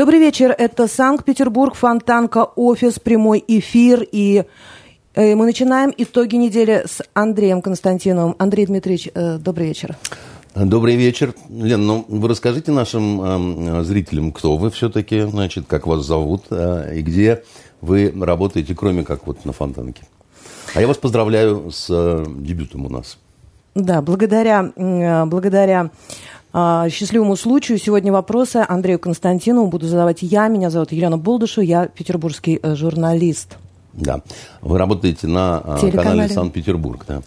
Добрый вечер. Это Санкт-Петербург, Фонтанка, офис, прямой эфир. И э, мы начинаем итоги недели с Андреем Константиновым. Андрей Дмитриевич, э, добрый вечер. Добрый вечер. Лен, ну вы расскажите нашим э, зрителям, кто вы все-таки, значит, как вас зовут э, и где вы работаете, кроме как вот на Фонтанке. А я вас поздравляю с э, дебютом у нас. Да, благодаря, э, благодаря счастливому случаю сегодня вопросы Андрею Константинову буду задавать я. Меня зовут Елена Болдышева, я петербургский э, журналист. Да, вы работаете на э, Телеканале. канале Санкт-Петербург, да.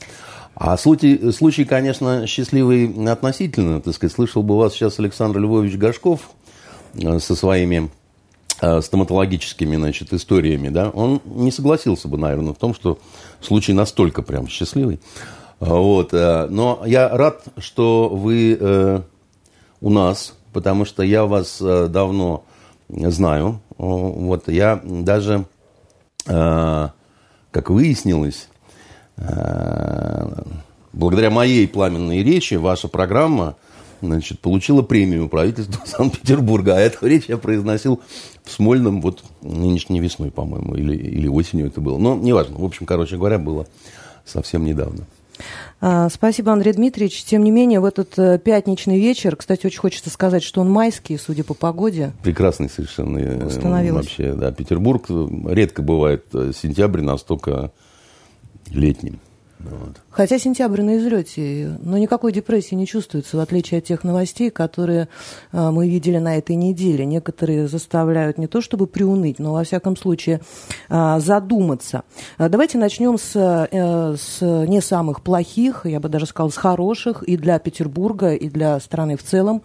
А случай, случай, конечно, счастливый относительно, так сказать. Слышал бы вас сейчас Александр Львович Гашков э, со своими стоматологическими, значит, историями, да, он не согласился бы, наверное, в том, что случай настолько прям счастливый. Вот, но я рад, что вы у нас, потому что я вас э, давно знаю. Вот я даже, э, как выяснилось, э, благодаря моей пламенной речи ваша программа значит, получила премию правительства Санкт-Петербурга. А эту речь я произносил в Смольном вот нынешней весной, по-моему, или, или осенью это было. Но неважно. В общем, короче говоря, было совсем недавно. А, спасибо, Андрей Дмитриевич. Тем не менее, в этот э, пятничный вечер, кстати, очень хочется сказать, что он майский, судя по погоде. Прекрасный совершенно. Э, Установилось. Вообще, да. Петербург э, редко бывает сентябрь настолько летним. Вот. Хотя сентябрь на излете, но никакой депрессии не чувствуется, в отличие от тех новостей, которые э, мы видели на этой неделе. Некоторые заставляют не то чтобы приуныть, но во всяком случае э, задуматься. Э, давайте начнем с, э, с не самых плохих, я бы даже сказала, с хороших и для Петербурга, и для страны в целом.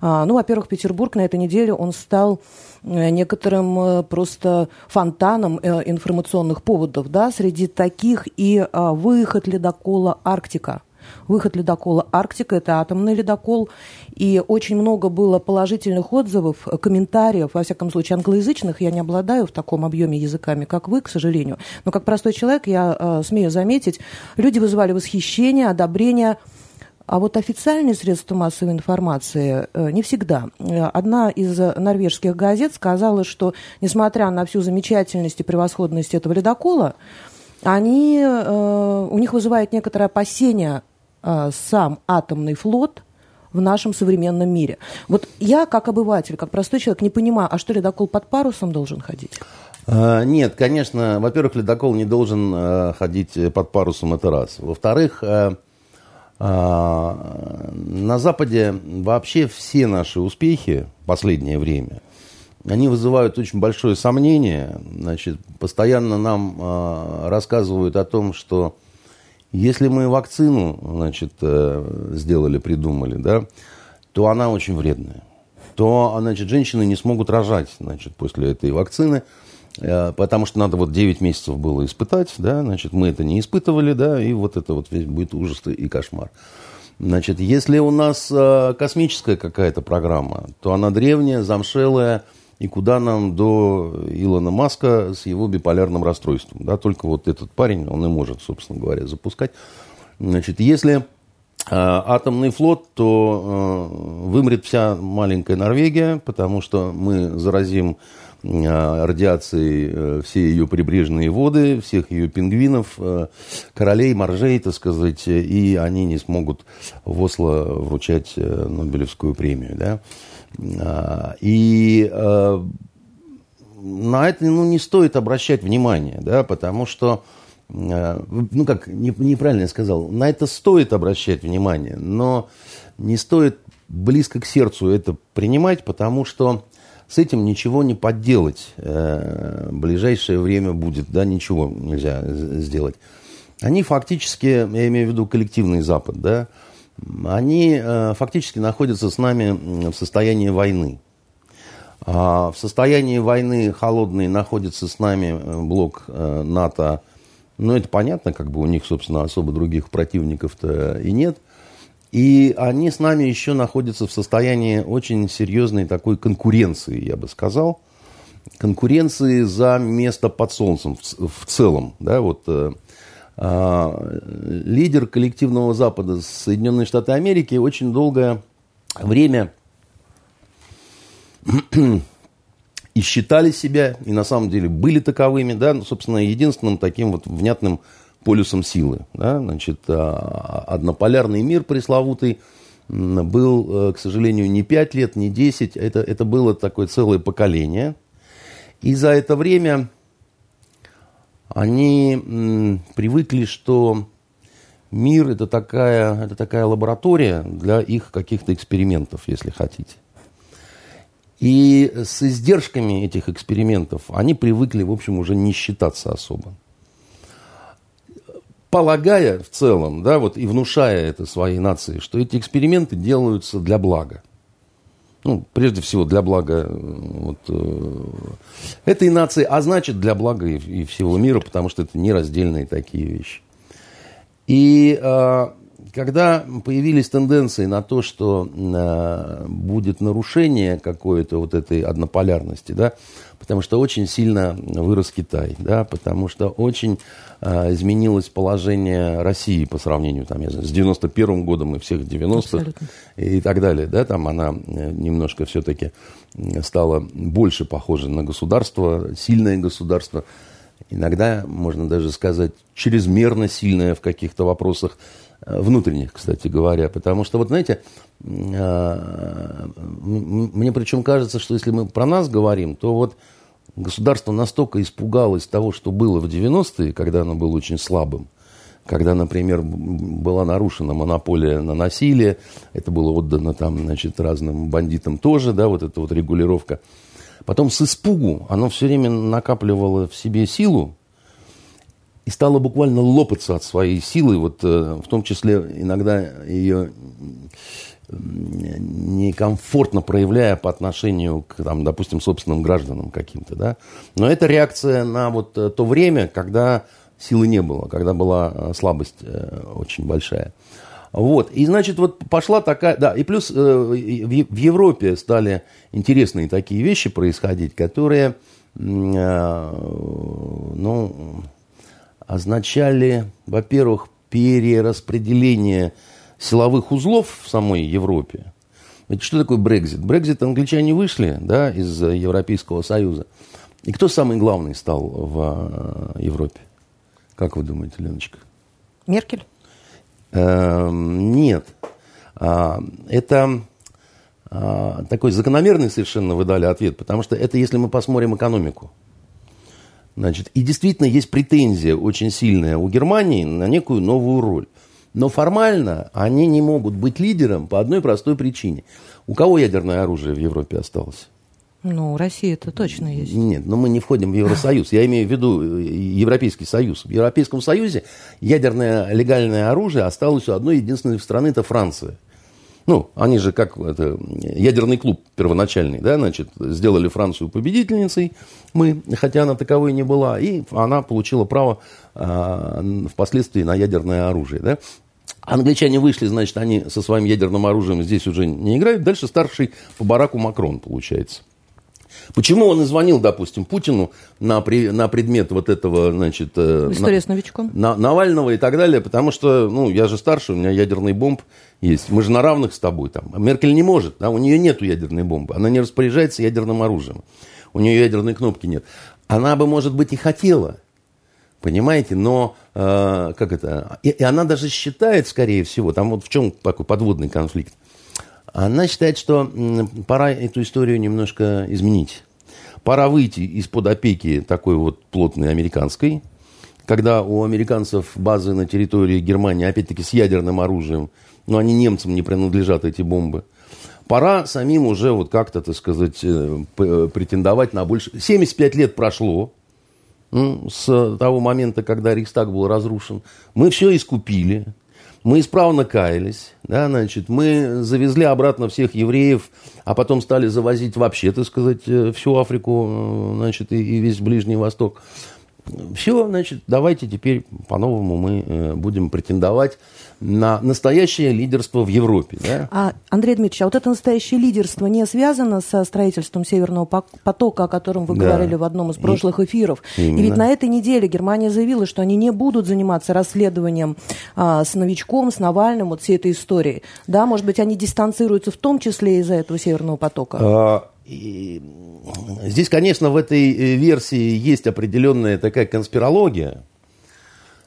Ну, во-первых, Петербург на этой неделе, он стал некоторым э, просто фонтаном э, информационных поводов, да, среди таких и выход ледокола «Арктика». Выход ледокола «Арктика» – это атомный ледокол, и очень много было положительных отзывов, комментариев, во всяком случае англоязычных, я не обладаю в таком объеме языками, как вы, к сожалению, но как простой человек я э, смею заметить, люди вызывали восхищение, одобрение – а вот официальные средства массовой информации э, не всегда. Одна из норвежских газет сказала, что, несмотря на всю замечательность и превосходность этого ледокола, они, э, у них вызывает некоторое опасение э, сам атомный флот в нашем современном мире. Вот я, как обыватель, как простой человек, не понимаю, а что ледокол под парусом должен ходить? Нет, конечно, во-первых, ледокол не должен ходить под парусом, это раз. Во-вторых, на Западе вообще все наши успехи в последнее время, они вызывают очень большое сомнение. Значит, постоянно нам а, рассказывают о том, что если мы вакцину значит, э, сделали, придумали, да, то она очень вредная. То значит, женщины не смогут рожать значит, после этой вакцины. Э, потому что надо вот 9 месяцев было испытать, да, значит, мы это не испытывали, да, и вот это вот весь будет ужас и кошмар. Значит, если у нас э, космическая какая-то программа, то она древняя, замшелая, и куда нам до Илона Маска с его биполярным расстройством, да, только вот этот парень, он и может, собственно говоря, запускать. Значит, если э, атомный флот, то вымрет вся маленькая Норвегия, потому что мы заразим радиации э, все ее прибрежные воды, всех ее пингвинов, э, королей, моржей, так сказать, и они не смогут в Осло вручать Нобелевскую премию. Да? И на это ну, не стоит обращать внимание, да, потому что, ну как, неправильно я сказал, на это стоит обращать внимание, но не стоит близко к сердцу это принимать, потому что с этим ничего не подделать. Э, ближайшее время будет, да, ничего нельзя сделать. Они фактически, я имею в виду коллективный Запад, да, они э, фактически находятся с нами в состоянии войны. А в состоянии войны холодной находится с нами э, блок НАТО. Ну, это понятно, как бы у них, собственно, особо других противников-то и нет. И они с нами еще находятся в состоянии очень серьезной такой конкуренции, я бы сказал. Конкуренции за место под солнцем в, в целом. Да, вот, э, э, лидер коллективного Запада Соединенные Штаты Америки очень долгое время и считали себя, и на самом деле были таковыми, да, ну, собственно, единственным таким вот внятным полюсом силы. Да, значит, а, однополярный мир пресловутый был, э, к сожалению, не 5 лет, не 10, это, это было такое целое поколение. И за это время они привыкли, что мир это такая, это такая лаборатория для их каких-то экспериментов, если хотите. И с издержками этих экспериментов они привыкли, в общем, уже не считаться особо. Полагая в целом, да, вот и внушая это своей нации, что эти эксперименты делаются для блага. Ну, прежде всего, для блага э, вот, э, этой нации, а значит, для блага и, и всего мира, потому что это нераздельные такие вещи. И э, когда появились тенденции на то, что э, будет нарушение какой-то вот этой однополярности, да, потому что очень сильно вырос Китай, да, потому что очень э, изменилось положение России по сравнению там, я знаю, с 91 годом и всех 90-х и так далее, да, там она э, немножко все-таки стала больше похожа на государство, сильное государство, иногда, можно даже сказать, чрезмерно сильное в каких-то вопросах, Э, внутренних, кстати говоря. Потому что, вот знаете, э, мне причем кажется, что если мы про нас говорим, то вот государство настолько испугалось того, что было в 90-е, когда оно было очень слабым, когда, например, была нарушена монополия на насилие, это было отдано там, значит, разным бандитам тоже, да, вот эта вот регулировка. Потом с испугу оно все время накапливало в себе силу, и стала буквально лопаться от своей силы, вот, э, в том числе иногда ее некомфортно проявляя по отношению к, там, допустим, собственным гражданам каким-то. Да? Но это реакция на вот э, то время, когда силы не было, когда была э, слабость очень большая. Вот. И, значит, вот пошла такая... Да, и плюс в Европе стали интересные такие вещи происходить, которые, ну, означали, во-первых, перераспределение силовых узлов в самой Европе. Ведь что такое Брекзит? Брекзит англичане вышли да, из Европейского Союза. И кто самый главный стал в э, Европе? Как вы думаете, Леночка? Меркель? Э, нет. А, это а, такой закономерный совершенно вы дали ответ, потому что это если мы посмотрим экономику. Значит, и действительно есть претензия очень сильная у Германии на некую новую роль. Но формально они не могут быть лидером по одной простой причине. У кого ядерное оружие в Европе осталось? Ну, Россия это точно есть. Нет, но мы не входим в Евросоюз. Я имею в виду э, Европейский Союз. В Европейском Союзе ядерное легальное оружие осталось у одной единственной страны, это Франция. Ну, они же как это, ядерный клуб первоначальный, да, значит, сделали Францию победительницей, мы, хотя она таковой не была, и она получила право а, впоследствии на ядерное оружие, да. Англичане вышли, значит, они со своим ядерным оружием здесь уже не играют. Дальше старший по бараку Макрон, получается. Почему он и звонил, допустим, Путину на, при, на предмет вот этого, значит... Э, История на, с новичком. На, Навального и так далее, потому что, ну, я же старше, у меня ядерный бомб есть. Мы же на равных с тобой там. Меркель не может, да, у нее нет ядерной бомбы. Она не распоряжается ядерным оружием. У нее ядерной кнопки нет. Она бы, может быть, и хотела, понимаете, но э, как это... И, и она даже считает, скорее всего, там вот в чем такой подводный конфликт. Она считает, что пора эту историю немножко изменить. Пора выйти из-под опеки такой вот плотной американской, когда у американцев базы на территории Германии, опять-таки с ядерным оружием, но они немцам не принадлежат, эти бомбы. Пора самим уже вот как-то, так сказать, э, претендовать на больше. 75 лет прошло с того момента, когда Рейхстаг был разрушен. Мы все искупили. Мы исправно каялись, да, значит, мы завезли обратно всех евреев, а потом стали завозить вообще, так сказать, э, всю Африку, э, значит, и, и весь Ближний Восток. Все, значит, давайте теперь по-новому мы э, будем претендовать на настоящее лидерство в Европе. Да? А, Андрей Дмитриевич, а вот это настоящее лидерство не связано со строительством Северного потока, о котором вы да. говорили в одном из прошлых эфиров? Именно. И ведь на этой неделе Германия заявила, что они не будут заниматься расследованием а, с новичком, с Навальным, вот всей этой истории. Да, может быть, они дистанцируются в том числе из-за этого Северного потока? А и здесь, конечно, в этой э, версии есть определенная такая конспирология,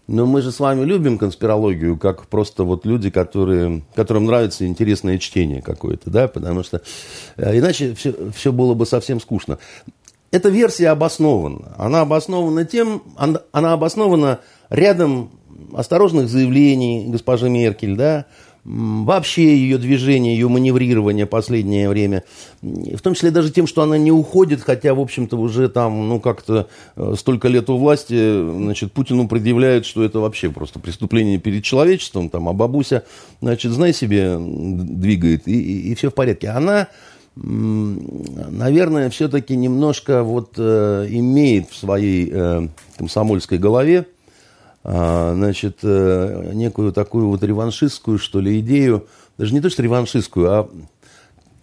но мы же с вами любим конспирологию, как просто вот люди, которые, которым нравится интересное чтение какое-то, да, потому что э, иначе все, все было бы совсем скучно. Эта версия обоснована. Она обоснована тем, она, она обоснована рядом осторожных заявлений госпожи Меркель, да, вообще ее движение, ее маневрирование последнее время, в том числе даже тем, что она не уходит, хотя, в общем-то, уже там, ну, как-то э, столько лет у власти, значит, Путину предъявляют, что это вообще просто преступление перед человечеством, там, а бабуся, значит, знай себе, двигает, и, и, и все в порядке. Она, наверное, все-таки немножко вот э, имеет в своей э, комсомольской голове, значит, э, некую такую вот реваншистскую, что ли, идею, даже не то, что реваншистскую, а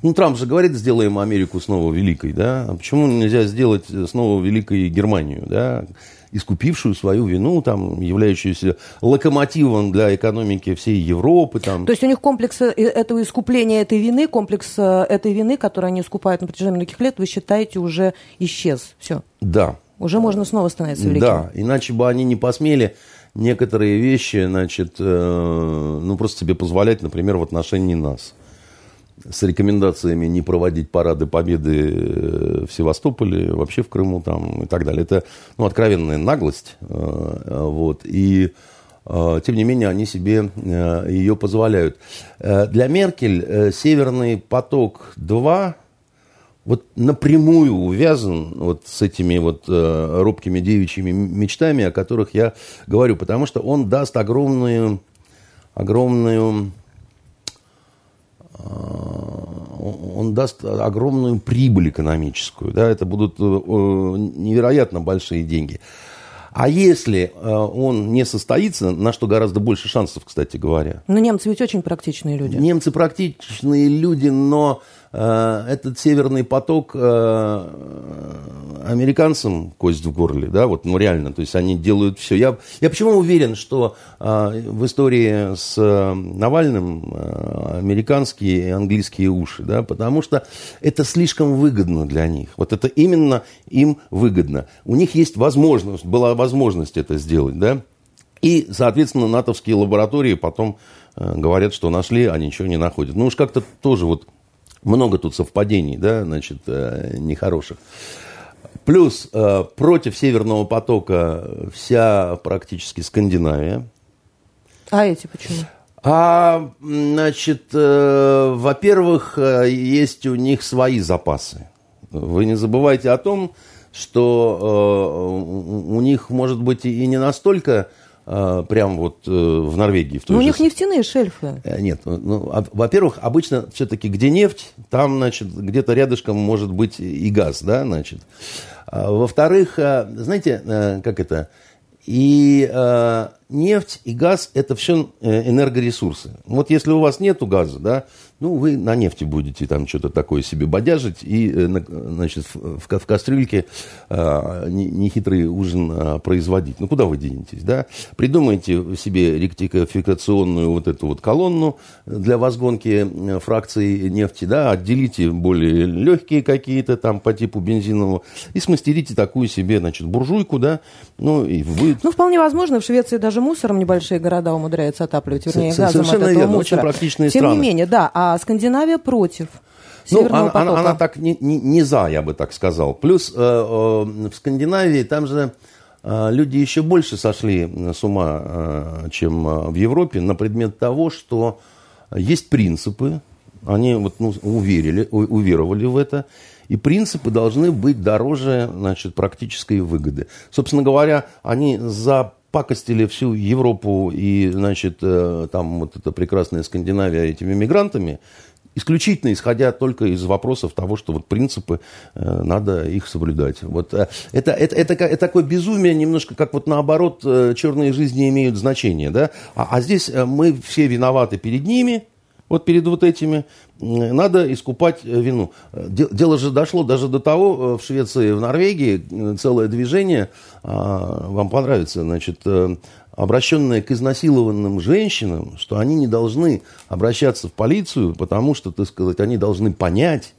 ну, Трамп же говорит, сделаем Америку снова великой, да? А почему нельзя сделать снова великой Германию, да? искупившую свою вину, там, являющуюся локомотивом для экономики всей Европы. Там. То есть у них комплекс э, этого искупления этой вины, комплекс э, этой вины, которую они искупают на протяжении многих лет, вы считаете, уже исчез? Все. Да, уже можно снова становиться великим. Да, иначе бы они не посмели некоторые вещи, значит, э, ну, просто себе позволять, например, в отношении нас. С рекомендациями не проводить парады победы э, в Севастополе, вообще в Крыму там и так далее. Это, ну, откровенная наглость. Э, вот, и э, тем не менее, они себе э, ее позволяют. Для Меркель «Северный поток-2» вот напрямую увязан вот с этими вот э, робкими девичьими мечтами, о которых я говорю, потому что он даст огромную, огромную, э, он даст огромную прибыль экономическую, да, это будут э, невероятно большие деньги. А если э, он не состоится, на что гораздо больше шансов, кстати говоря. Но немцы ведь очень практичные люди. Немцы практичные люди, но этот северный поток э, американцам кость в горле, да, вот, ну, реально, то есть они делают все. Я, я почему уверен, что э, в истории с Навальным американские и английские уши, да, потому что это слишком выгодно для них. Вот это именно им выгодно. У них есть возможность, была возможность это сделать, да, и, соответственно, натовские лаборатории потом говорят, что нашли, а ничего не находят. Ну уж как-то тоже вот много тут совпадений, да, значит, э, нехороших. Плюс э, против Северного потока вся практически Скандинавия. А эти почему? А, значит, э, во-первых, есть у них свои запасы. Вы не забывайте о том, что у них, может быть, и не настолько прям вот э, в Норвегии. В Но ну, у них нефтяные шельфы. Э, нет, ну, ну а, во-первых, обычно все-таки где нефть, там, значит, где-то рядышком может быть и газ, да, значит. А, во-вторых, а, знаете, э, как это, и э, нефть и газ – это все энергоресурсы. Вот если у вас нету газа, да, ну, вы на нефти будете там что-то такое себе бодяжить и, э, значит, в, в кастрюльке а, нехитрый ужин а, производить. Ну, куда вы денетесь, да? Придумайте себе ректификационную вот эту вот колонну для возгонки э, фракций нефти, да, отделите более легкие какие-то там по типу бензинового и смастерите такую себе, значит, буржуйку, да, ну, и вы... Ну, вполне возможно, в Швеции даже мусором небольшие города умудряются отапливать, вернее, газом Совершенно от этого верно, мусора. очень практичные Тем страны. не менее, да, а Скандинавия против. Ну, она, она, она так не, не, не за, я бы так сказал. Плюс э, э, в Скандинавии там же э, люди еще больше сошли с ума, э, чем э, в Европе, на предмет того, что есть принципы, они вот, ну, уверили, у, уверовали в это, и принципы должны быть дороже значит, практической выгоды. Собственно говоря, они за пакостили всю Европу и, значит, э, там вот эта прекрасная Скандинавия этими мигрантами, исключительно исходя только из вопросов того, что вот принципы, э, надо их соблюдать. Вот э, это, это, это, это такое безумие немножко, как вот наоборот, черные жизни имеют значение, да, а, а здесь мы все виноваты перед ними, вот перед вот этими надо искупать э, вину. Дело же дошло даже до того, э, в Швеции, в Норвегии э, целое движение, а, вам понравится, значит, обращенное к изнасилованным женщинам, что они не должны обращаться в полицию, потому что, так сказать, они должны понять,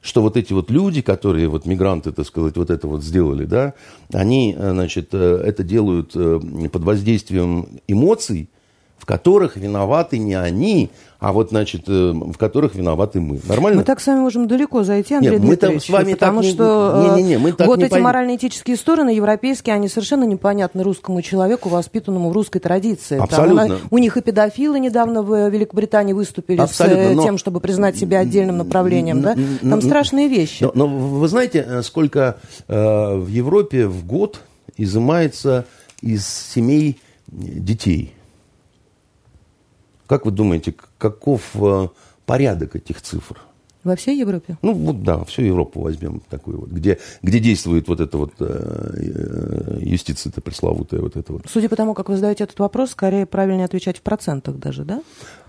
что вот эти вот люди, которые вот мигранты, так сказать, вот это вот сделали, да, они, э, значит, э, это делают э, под воздействием эмоций, в которых виноваты не они, а вот, значит, э, в которых виноваты мы. Нормально? Мы так с вами можем далеко зайти, Андрей Нет, Дмитриевич, мы с вами потому так что не, не, не, мы так вот не эти пойдем. морально-этические стороны европейские, они совершенно непонятны русскому человеку, воспитанному в русской традиции. Абсолютно. Там, у них и педофилы недавно в Великобритании выступили Абсолютно, с э, но- тем, чтобы признать себя отдельным направлением. Да? Там страшные вещи. Но, но вы знаете, э, сколько э, в Европе в год изымается из семей детей? Как вы думаете, каков э, порядок этих цифр? Во всей Европе? Ну, вот да, всю Европу возьмем такую вот, где, где действует вот эта вот э, э, юстиция-то пресловутая, вот это вот. Судя по тому, как вы задаете этот вопрос, скорее правильнее отвечать в процентах даже, да?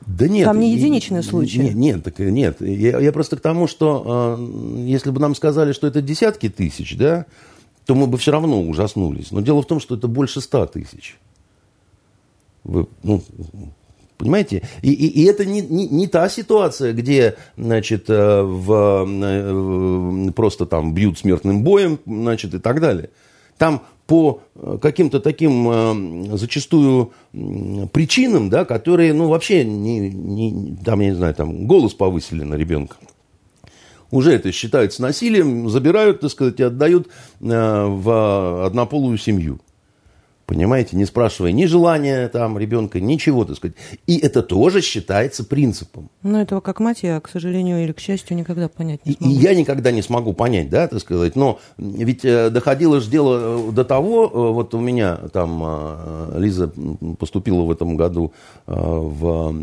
Да нет. Там не единичные случаи? Нет, нет, так, нет. Я, я просто к тому, что э, если бы нам сказали, что это десятки тысяч, да, то мы бы все равно ужаснулись. Но дело в том, что это больше ста тысяч. Вы, ну, понимаете? И, и, и это не, не, не та ситуация, где, значит, э, в, э, просто там бьют смертным боем, значит, и так далее. Там по э, каким-то таким зачастую причинам, да, которые, ну, вообще, не, не, там, я не знаю, там, голос повысили на ребенка. Уже это считается насилием, забирают, так сказать, и отдают в однополую семью. Понимаете, не спрашивая ни желания там ребенка, ничего, так сказать. И это тоже считается принципом. Но этого как мать я, к сожалению или к счастью, никогда понять не И, и смогу. я никогда не смогу понять, да, так сказать, но ведь э, доходило же дело э, до того, э, вот у меня там Лиза поступила в этом году в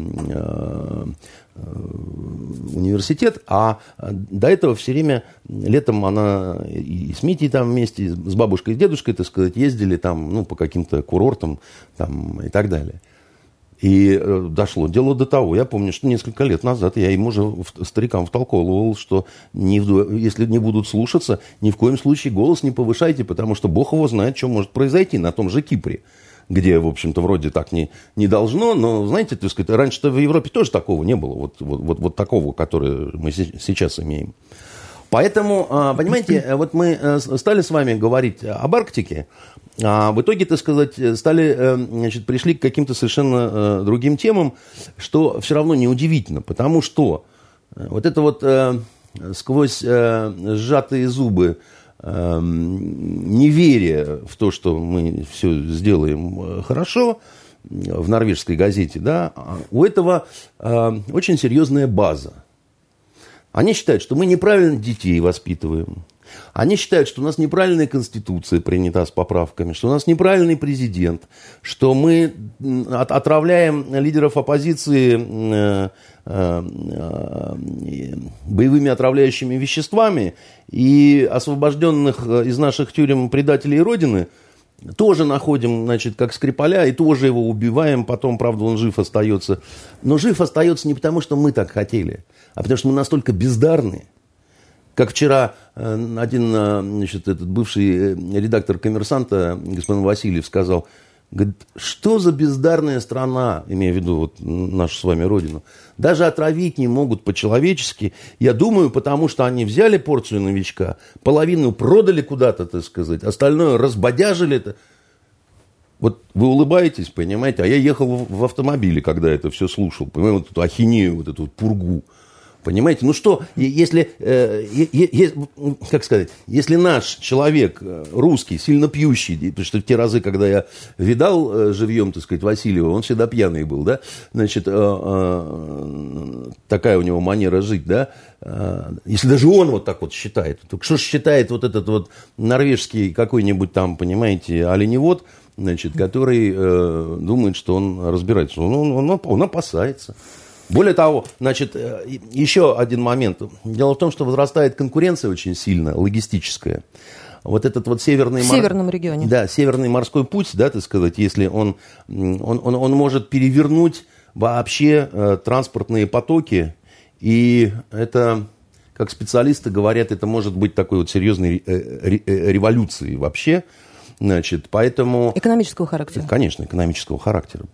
университет, а э, до этого все время летом она и с Митей там вместе, с бабушкой и с дедушкой, так сказать, ездили там, ну, по каким-то курортам там и так далее. И э, дошло дело до того, я помню, что несколько лет назад я им уже в- старикам втолковывал, что не вду- если не будут слушаться, ни в коем случае голос не повышайте, потому что Бог его знает, что может произойти на том же Кипре, где, в общем-то, вроде так не, не должно, но, знаете, так сказать, раньше-то в Европе тоже такого не было, вот, вот, вот, вот такого, который мы се- сейчас имеем. Поэтому, а, понимаете, вот мы э, стали с вами говорить об Арктике, а в итоге, так сказать, стали, э, значит, пришли к каким-то совершенно э, другим темам, что все равно неудивительно, потому что вот это вот сквозь сжатые зубы э, неверие в то, что мы все сделаем э, хорошо, в норвежской газете, да, а у этого э, очень серьезная база. Они считают, что мы неправильно детей воспитываем. Они считают, что у нас неправильная конституция принята с поправками, что у нас неправильный президент, что мы отравляем лидеров оппозиции э, э, боевыми отравляющими веществами и освобожденных э, из наших тюрем предателей Родины тоже находим, значит, как Скрипаля, и тоже его убиваем, потом, правда, он жив остается. Но жив остается не потому, что мы так хотели, а потому что мы настолько бездарны, как вчера э, один э, значит, этот бывший э, редактор коммерсанта, господин Васильев, сказал, говорит, что за бездарная страна, имея в виду вот нашу с вами родину, даже отравить не могут по-человечески. Я думаю, потому что они взяли порцию новичка, половину продали куда-то, так сказать, остальное разбодяжили. -то. Вот вы улыбаетесь, понимаете, а я ехал в автомобиле, когда это все слушал, понимаете, вот эту ахинею, вот эту пургу. Понимаете, ну что, если, э, е- е- как сказать, если наш человек э, русский, сильно пьющий, потому что в те разы, когда я видал э, живьем, так сказать, Васильева, он всегда пьяный был, да, значит, э, э, такая у него манера жить, да, Э, если даже он вот так вот считает, то что ж считает вот этот вот норвежский какой-нибудь там, понимаете, оленевод, значит, который э, думает, что он разбирается. Он, он, он, он опасается. Более того, значит, э, еще один момент. Дело в том, что возрастает конкуренция очень сильно, логистическая. Вот этот вот северный... В мор- северном регионе. Да, северный морской путь, да, так сказать, если он, он, он, он может перевернуть вообще э, транспортные потоки, и это, как специалисты говорят, это может быть такой вот серьезной э, ре- э, революцией вообще, значит, поэтому... Экономического характера. Конечно, экономического характера.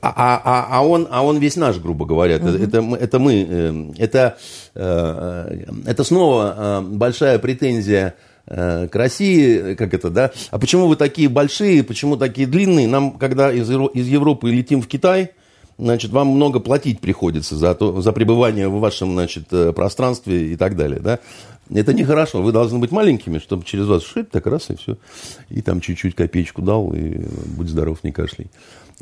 А, а, а, а, он, а он весь наш, грубо говоря. Угу. Это, это, это мы. Э, это, э, это снова э, большая претензия к России, как это, да? А почему вы такие большие, почему такие длинные? Нам, когда из, из Европы летим в Китай, значит, вам много платить приходится за, то, за пребывание в вашем, значит, пространстве и так далее, да? Это нехорошо. Вы должны быть маленькими, чтобы через вас шить, так раз и все. И там чуть-чуть копеечку дал, и будь здоров, не кашляй.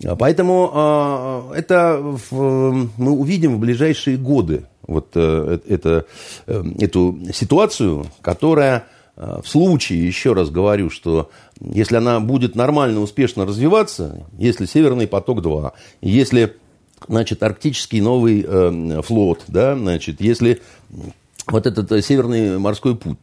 А поэтому а, это мы увидим в ближайшие годы вот э, это, э, эту ситуацию, которая в случае, еще раз говорю, что если она будет нормально, успешно развиваться, если Северный поток-2, если значит, арктический новый э, флот, да, значит, если вот этот э, Северный морской путь.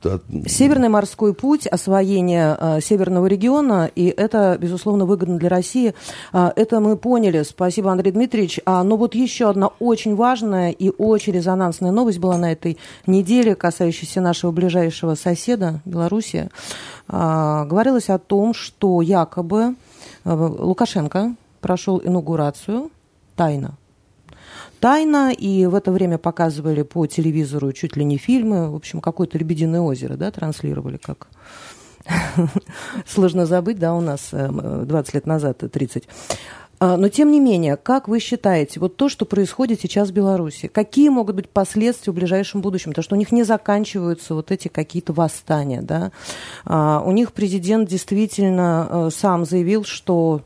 Северный морской путь, освоение э, северного региона, и это, безусловно, выгодно для России. Э, это мы поняли. Спасибо, Андрей Дмитриевич. А, но вот еще одна очень важная и очень резонансная новость была на этой неделе, касающаяся нашего ближайшего соседа, Белоруссии. А, говорилось о том, что якобы э, Лукашенко прошел инаугурацию тайно тайна, и в это время показывали по телевизору чуть ли не фильмы, в общем, какое-то «Лебединое озеро», да, транслировали, как сложно забыть, да, у нас 20 э, лет назад, 30. А, но, тем не менее, как вы считаете, вот то, что происходит сейчас в Беларуси, какие могут быть последствия в ближайшем будущем? Потому что у них не заканчиваются вот эти какие-то восстания, да? А, у них президент действительно э, сам заявил, что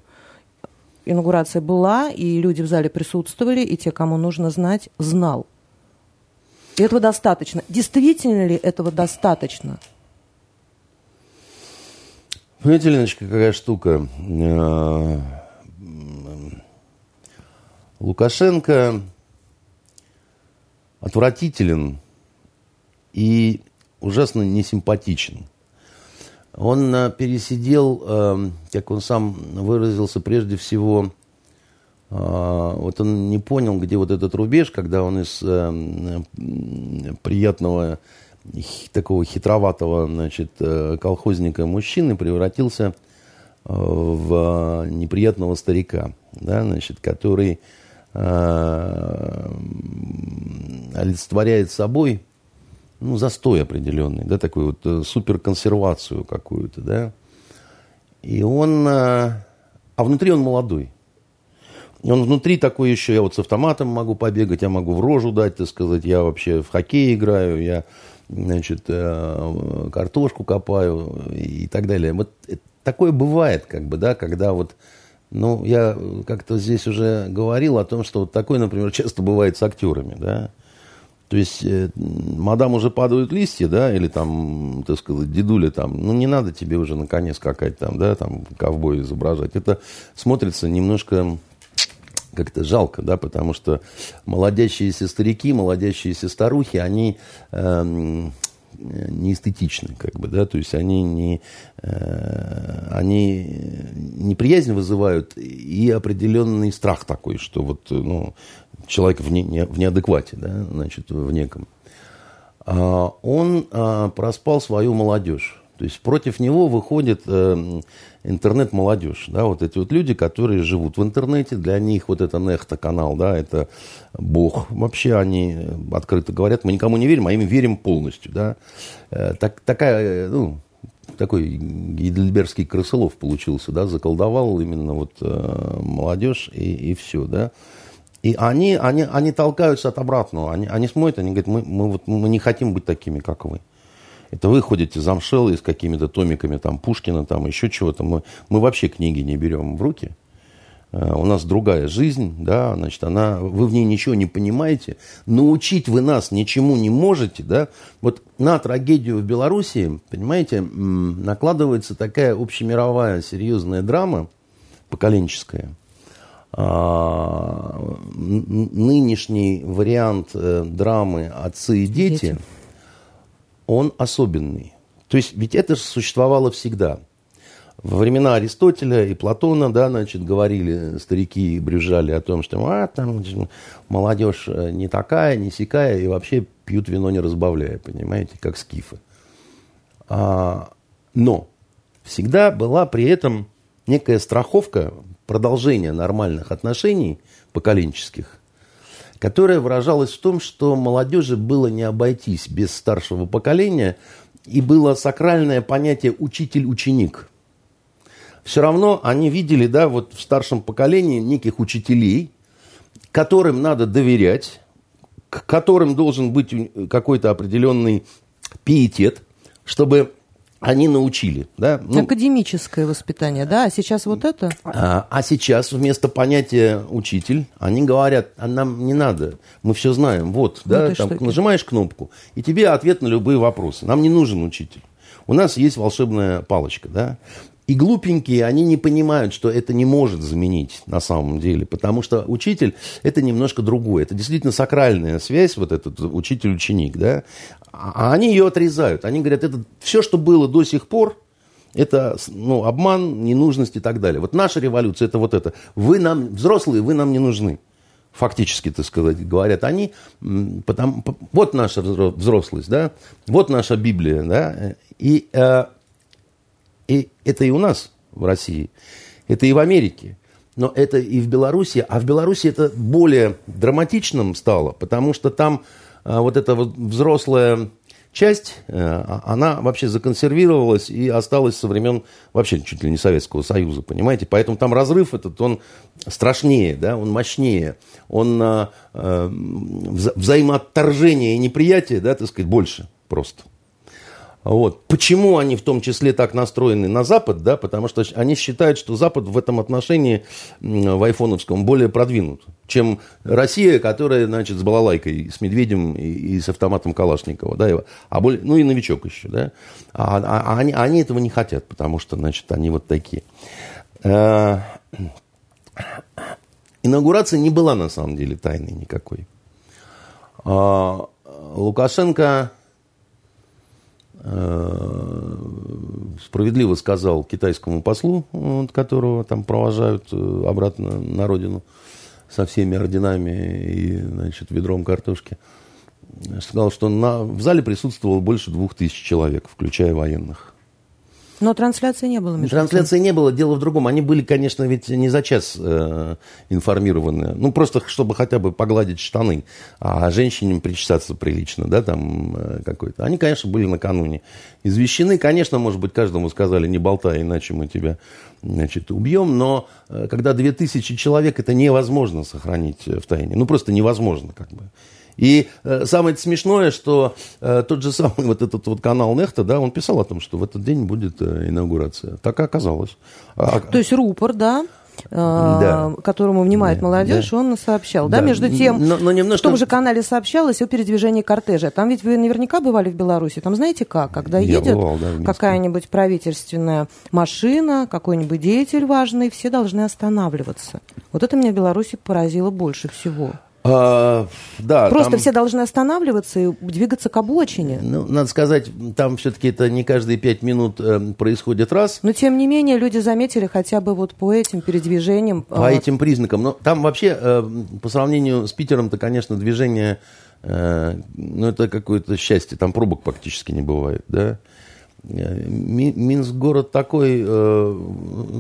инаугурация была, и люди в зале присутствовали, и те, кому нужно знать, знал. И этого достаточно. Действительно ли этого достаточно? Понимаете, Леночка, какая штука? Э, Лукашенко отвратителен и ужасно несимпатичен. Он э, пересидел, эм, как он сам выразился, прежде всего, э, вот он не понял, где вот этот рубеж, когда он из эм, приятного, такого хитроватого, значит, э, колхозника мужчины превратился в неприятного старика, да, значит, который олицетворяет собой ну, застой определенный, да, такую вот э, суперконсервацию какую-то, да. И он, э, а внутри он молодой. И он внутри такой еще, я вот с автоматом могу побегать, я могу в рожу дать, так сказать, я вообще в хоккей играю, я, значит, э, картошку копаю и так далее. Вот такое бывает, как бы, да, когда вот, ну, я как-то здесь уже говорил о том, что вот такое, например, часто бывает с актерами, да. То есть, э, мадам уже падают листья, да, или там, так сказать, дедуля там, ну, не надо тебе уже на коне скакать там, да, там, ковбой изображать. Это смотрится немножко как-то жалко, да, потому что молодящиеся старики, молодящиеся старухи, они э, не эстетичны, как бы, да, то есть они не, э, они неприязнь вызывают и определенный страх такой, что вот, ну, человек в, не, в неадеквате, да, значит, в неком, а, он а, проспал свою молодежь. То есть против него выходит э, интернет-молодежь. Да, вот эти вот люди, которые живут в интернете, для них вот это нехта-канал, да, это бог. Вообще они открыто говорят, мы никому не верим, а им верим полностью. Да. Э, так, такая, ну, такой гейдельбергский крысолов получился, да, заколдовал именно вот э, молодежь и, и все, да. И они, они, они толкаются от обратного. Они, они смотрят, они говорят, мы, мы, вот, мы не хотим быть такими, как вы. Это вы ходите замшелые с какими-то томиками там Пушкина, там еще чего-то. Мы, мы вообще книги не берем в руки. Uh, у нас другая жизнь, да, значит, она, вы в ней ничего не понимаете, научить вы нас ничему не можете, да. Вот на трагедию в Белоруссии, понимаете, накладывается такая общемировая серьезная драма поколенческая, нынешний вариант э, драмы «Отцы и дети», дети, он особенный. То есть, ведь это же существовало всегда. Во времена Аристотеля и Платона, да, значит, говорили старики и брюзжали о том, что а, там молодежь э, не такая, не сякая, и вообще пьют вино не разбавляя, понимаете, как скифы. А, но всегда была при этом некая страховка продолжение нормальных отношений поколенческих, которое выражалось в том, что молодежи было не обойтись без старшего поколения, и было сакральное понятие учитель-ученик. Все равно они видели, да, вот в старшем поколении неких учителей, которым надо доверять, к которым должен быть какой-то определенный пиетет, чтобы они научили. Да? Ну, Академическое воспитание, да? А сейчас вот это? А, а сейчас вместо понятия учитель, они говорят, а нам не надо, мы все знаем. Вот, ну, да, там, нажимаешь кнопку, и тебе ответ на любые вопросы. Нам не нужен учитель. У нас есть волшебная палочка, да? И глупенькие, они не понимают, что это не может заменить на самом деле, потому что учитель – это немножко другое. Это действительно сакральная связь, вот этот учитель-ученик, да? А они ее отрезают. Они говорят, это все, что было до сих пор, это ну, обман, ненужность и так далее. Вот наша революция – это вот это. Вы нам, взрослые, вы нам не нужны. Фактически, так сказать, говорят они. Потому, вот наша взрослость, да? Вот наша Библия, да? И э, и это и у нас в России, это и в Америке, но это и в Беларуси. А в Беларуси это более драматичным стало, потому что там а, вот эта вот взрослая часть, а, она вообще законсервировалась и осталась со времен вообще чуть ли не Советского Союза, понимаете? Поэтому там разрыв этот, он страшнее, да, он мощнее, он а, а, взаимоотторжение и неприятие, да, так сказать, больше просто. Вот. Почему они в том числе так настроены на Запад? Да? Потому что они считают, что Запад в этом отношении в айфоновском более продвинут, чем Россия, которая значит, с балалайкой, с медведем и, и с автоматом Калашникова. Да? А более, ну и новичок еще. Да? А, а, а они, они этого не хотят, потому что значит, они вот такие. Э, инаугурация не была на самом деле тайной никакой. А, Лукашенко справедливо сказал китайскому послу, которого там провожают э, обратно на родину со всеми орденами и значит, ведром картошки. Сказал, что на, в зале присутствовало больше двух тысяч человек, включая военных. Но трансляции не было. Между трансляции тем. не было. Дело в другом. Они были, конечно, ведь не за час э, информированы. Ну, просто чтобы хотя бы погладить штаны. А женщине причесаться прилично, да, там э, какой-то. Они, конечно, были накануне извещены. Конечно, может быть, каждому сказали, не болтай, иначе мы тебя, значит, убьем. Но э, когда две тысячи человек, это невозможно сохранить в тайне. Ну, просто невозможно, как бы. И э, самое смешное, что э, тот же самый вот этот вот канал Нехта, да, он писал о том, что в этот день будет э, инаугурация. Так и оказалось. А, То есть рупор, да? Э, да. которому внимает да, молодежь, да. он сообщал. Да, да между тем, но, но немножко... в том же канале сообщалось о передвижении кортежа. Там ведь вы наверняка бывали в Беларуси. Там знаете как? Когда Я едет бывал, да, какая-нибудь правительственная машина, какой-нибудь деятель важный, все должны останавливаться. Вот это меня в Беларуси поразило больше всего. А, да, Просто там, все должны останавливаться и двигаться к обочине. Ну, надо сказать, там все-таки это не каждые пять минут э, происходит раз. Но, тем не менее, люди заметили хотя бы вот по этим передвижениям. По э, этим признакам. Но там вообще, э, по сравнению с Питером-то, конечно, движение, э, ну, это какое-то счастье. Там пробок практически не бывает, да. Э, Минск город такой, э,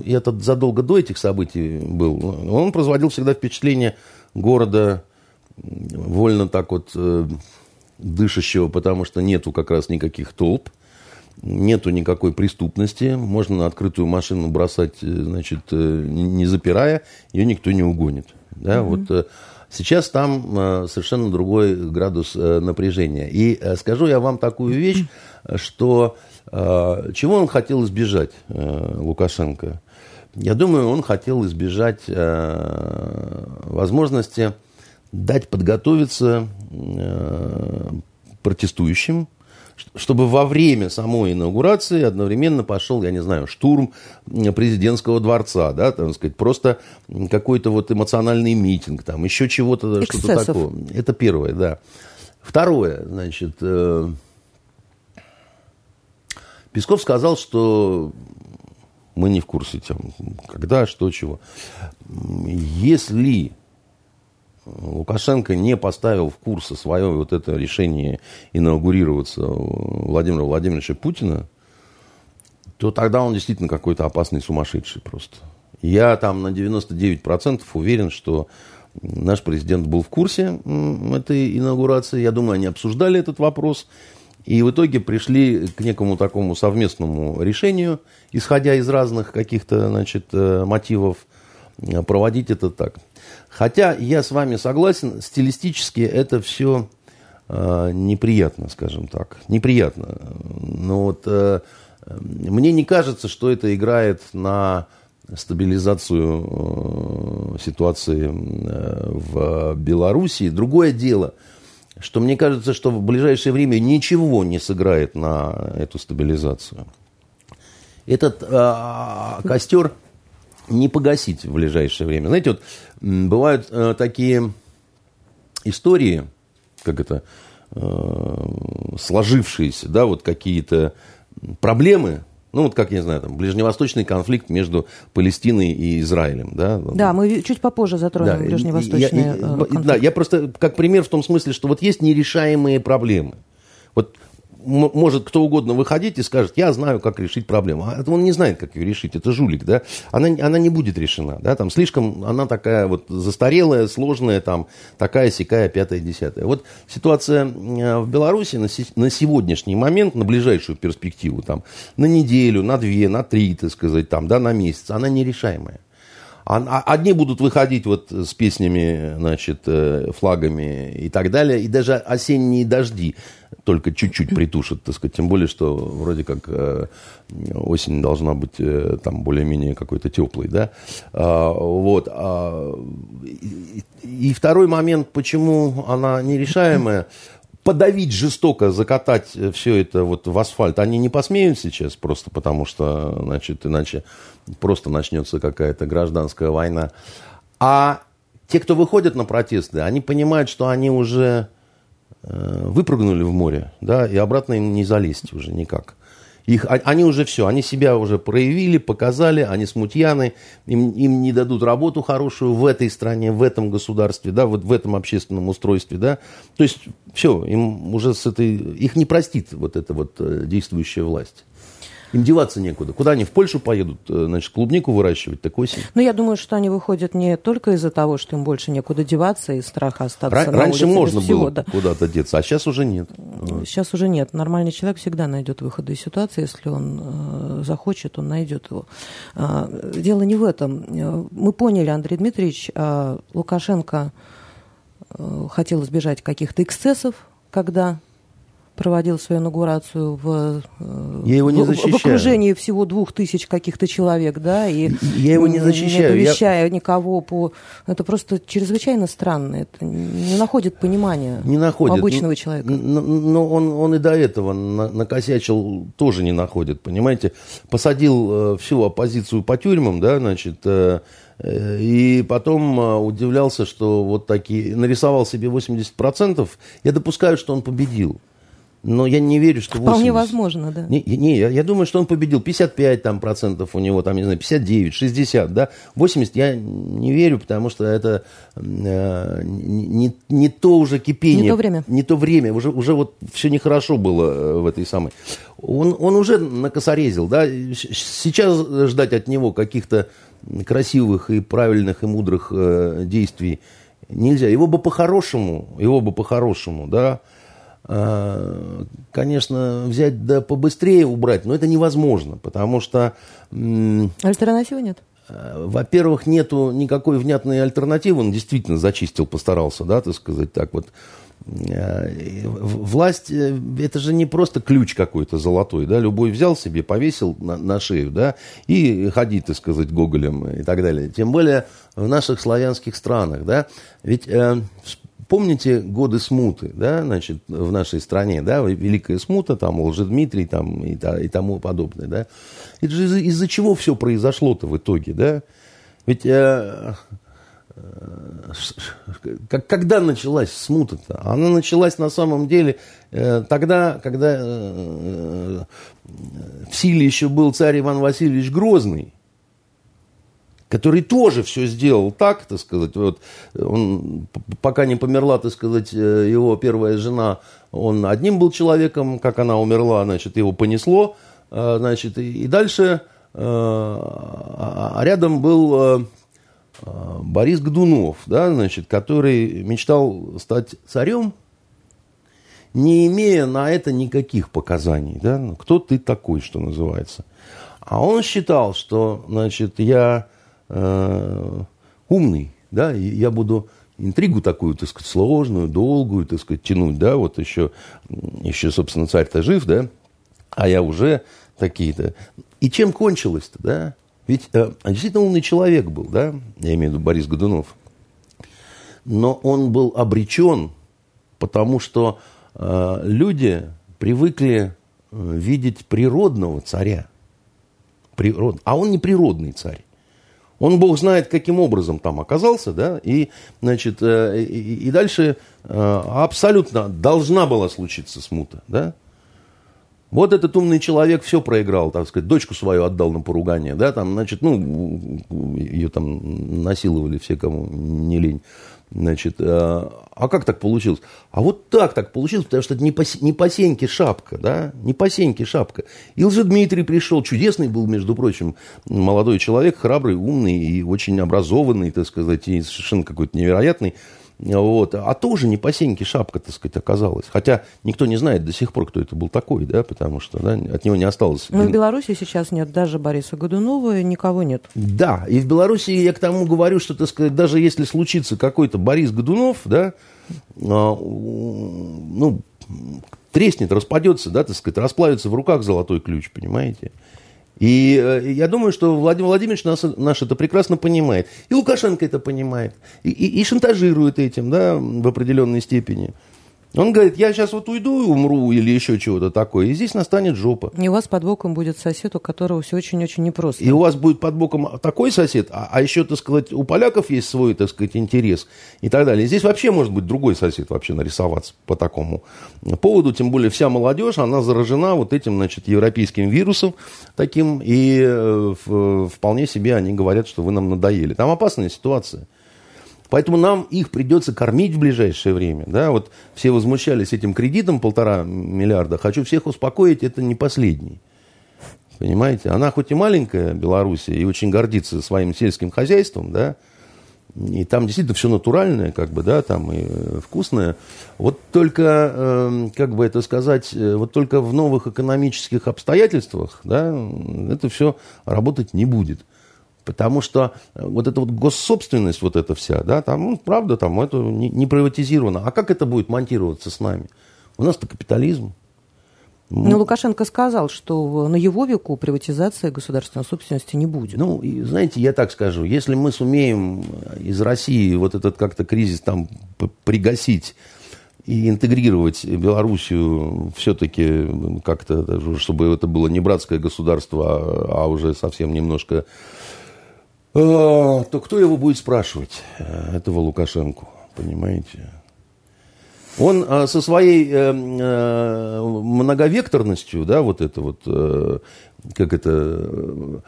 я тут задолго до этих событий был, он производил всегда впечатление города вольно так вот э, дышащего, потому что нету как раз никаких толп, нету никакой преступности, можно на открытую машину бросать, э, значит, э, не запирая, ее никто не угонит. Да, mm-hmm. вот э, сейчас там э, совершенно другой градус э, напряжения. И э, скажу я вам такую вещь, что чего он хотел избежать, Лукашенко? Я думаю, он хотел избежать э, возможности дать подготовиться э, протестующим, чтобы во время самой инаугурации одновременно пошел, я не знаю, штурм президентского дворца, да, там сказать, просто какой-то вот эмоциональный митинг, там еще чего-то, что-то такое. Это первое, да. Второе, значит, э, Песков сказал, что мы не в курсе, там, когда, что, чего. Если Лукашенко не поставил в курс свое вот это решение инаугурироваться Владимира Владимировича Путина, то тогда он действительно какой-то опасный сумасшедший просто. Я там на 99% уверен, что наш президент был в курсе этой инаугурации. Я думаю, они обсуждали этот вопрос. И в итоге пришли к некому такому совместному решению, исходя из разных каких-то значит, э, мотивов, э, проводить это так. Хотя я с вами согласен, стилистически это все э, неприятно, скажем так. Неприятно. Но вот э, мне не кажется, что это играет на стабилизацию э, ситуации э, в Белоруссии. Другое дело, что мне кажется, что в ближайшее время ничего не сыграет на эту стабилизацию. Этот э, костер не погасить в ближайшее время. Знаете, вот бывают э, такие истории, как это, э, сложившиеся, да, вот какие-то проблемы, ну, вот как, я не знаю, там, ближневосточный конфликт между Палестиной и Израилем, да? Да, мы чуть попозже затронем да, ближневосточный я, э, конфликт. Да, я просто как пример в том смысле, что вот есть нерешаемые проблемы. Вот может кто угодно выходить и скажет, я знаю, как решить проблему. А он не знает, как ее решить, это жулик, да. Она, она не будет решена, да, там слишком она такая вот застарелая, сложная, там, такая, сякая, пятая, десятая. Вот ситуация э, в Беларуси на, на сегодняшний момент, на ближайшую перспективу, там, на неделю, на две, на три, так сказать, там, да, на месяц, она нерешаемая. А, одни будут выходить вот с песнями, значит, э, флагами и так далее. И даже осенние дожди только чуть-чуть притушат, так сказать. Тем более, что вроде как э, осень должна быть э, там более-менее какой-то теплой, да. А, вот. А, и второй момент, почему она нерешаемая, подавить жестоко, закатать все это вот в асфальт, они не посмеют сейчас просто потому, что, значит, иначе просто начнется какая-то гражданская война. А те, кто выходят на протесты, они понимают, что они уже э, выпрыгнули в море, да, и обратно им не залезть уже никак. Их, а, они уже все, они себя уже проявили, показали, они смутьяны, им, им не дадут работу хорошую в этой стране, в этом государстве, да, вот в этом общественном устройстве, да. То есть все, им уже с этой, их не простит вот эта вот э, действующая власть. Им деваться некуда. Куда они в Польшу поедут, э, значит, клубнику выращивать, так осень? Ну, я думаю, что они выходят не только из-за того, что им больше некуда деваться и страха остаться Ра- на Раньше улице можно всего, было да. куда-то деться, а сейчас уже нет. Сейчас уже нет. Нормальный человек всегда найдет выход из ситуации, если он э, захочет, он найдет его. Э, дело не в этом. Э, мы поняли, Андрей Дмитриевич, э, Лукашенко хотел избежать каких-то эксцессов, когда проводил свою инаугурацию в, э, я его не защищаю. в окружении всего двух тысяч каких-то человек, да, и я его не защищаю, не оповещая я... никого по... Это просто чрезвычайно странно, это не находит понимания не находит. обычного человека. Но он, он и до этого накосячил, тоже не находит, понимаете. Посадил э, всю оппозицию по тюрьмам, да, значит, э, и потом удивлялся, что вот такие... Нарисовал себе 80%. Я допускаю, что он победил. Но я не верю, что 80. Вполне возможно, да. Не, не я, я думаю, что он победил. 55 там, процентов у него, там, не знаю, 59, 60, да. 80 я не верю, потому что это э, не, не то уже кипение. Не то время. Не то время. Уже, уже вот все нехорошо было э, в этой самой. Он, он уже накосорезил, да. Сейчас ждать от него каких-то красивых и правильных и мудрых э, действий нельзя. Его бы по-хорошему, его бы по-хорошему, да, конечно, взять да побыстрее убрать, но это невозможно, потому что... Альтернативы нет? Э, во-первых, нету никакой внятной альтернативы, он действительно зачистил, постарался, да, так сказать, так вот. Э, власть, это же не просто ключ какой-то золотой, да, любой взял себе, повесил на, на шею, да, и ходи, так сказать, гоголем и так далее. Тем более в наших славянских странах, да, ведь помните годы смуты, да, значит, в нашей стране, да, Великая смута, там, Лжедмитрий, там, и, и тому подобное, да. Это же из-за, из чего все произошло-то в итоге, да? Ведь э, э, как, когда началась смута-то? Она началась на самом деле э, тогда, когда э, э в силе еще был царь Иван Васильевич Грозный, который тоже все сделал так, так сказать, вот, он, пока не померла, так сказать, э, его первая жена, он одним был человеком, как она умерла, значит, его понесло, э, значит, и, и дальше э, а, а рядом был Борис Годунов, да, значит, который мечтал стать царем, не имея на это никаких показаний. Да? Ну, кто ты такой, что называется. А он считал, что значит, я э, умный, да, и я буду интригу такую, так сказать, сложную, долгую, так сказать, тянуть, да, вот еще, еще собственно, царь-то жив, да, а я уже такие-то. И чем кончилось-то, да? Ведь э, действительно умный человек был, да, я имею в виду Борис Годунов. Но он был обречен, потому что э, люди привыкли э, видеть природного царя. Природ... А он не природный царь. Он, Бог знает, каким образом там оказался, да, и, значит, э, и, и дальше э, абсолютно должна была случиться смута, да. Вот этот умный человек все проиграл, так сказать, дочку свою отдал на поругание, да, там, значит, ну, ее там насиловали все, кому не лень. Значит, а, а как так получилось? А вот так так получилось, потому что это не по, не по шапка, да, не по сеньке шапка. И Дмитрий пришел, чудесный был, между прочим, молодой человек, храбрый, умный и очень образованный, так сказать, и совершенно какой-то невероятный. Вот. А тоже не по сеньке шапка, так сказать, оказалась. Хотя никто не знает до сих пор, кто это был такой, да, потому что да, от него не осталось. Но в Беларуси сейчас нет даже Бориса Годунова, никого нет. Да, и в Беларуси я к тому говорю, что, так сказать, даже если случится какой-то Борис Годунов, да, а, ну, треснет, распадется, да, так сказать, расплавится в руках золотой ключ, понимаете? И э, я думаю, что Владимир Владимирович нас, наш это прекрасно понимает. И Лукашенко это понимает. И, и, и шантажирует этим, да, в определенной степени. Он говорит, я сейчас вот уйду и умру или еще чего-то такое, и здесь настанет жопа. И у вас под боком будет сосед, у которого все очень-очень непросто. И у вас будет под боком такой сосед, а, а еще, так сказать, у поляков есть свой, так сказать, интерес и так далее. здесь вообще может быть другой сосед вообще нарисоваться по такому поводу, тем более вся молодежь, она заражена вот этим, значит, европейским вирусом таким, и э, вполне себе они говорят, что вы нам надоели. Там опасная ситуация. Поэтому нам их придется кормить в ближайшее время. Да? Вот все возмущались этим кредитом полтора миллиарда. Хочу всех успокоить, это не последний. Понимаете? Она хоть и маленькая, Белоруссия, и очень гордится своим сельским хозяйством, да, и там действительно все натуральное, как бы, да, там и э, вкусное. Вот только, э, как бы это сказать, э, вот только в новых экономических обстоятельствах, да, это все работать не будет. Потому что э, вот эта вот госсобственность, вот эта вся, да, там, ну, правда, там это не, не приватизировано. А как это будет монтироваться с нами? У нас-то капитализм. Но Лукашенко сказал, что на его веку приватизация государственной собственности не будет. Ну, и, знаете, я так скажу, если мы сумеем из России вот этот как-то кризис там пригасить и интегрировать Белоруссию все-таки как-то, чтобы это было не братское государство, а, а уже совсем немножко то кто его будет спрашивать, э, этого Лукашенко, понимаете? Он а, со своей э, э, многовекторностью, да, вот это вот, э, как это, э,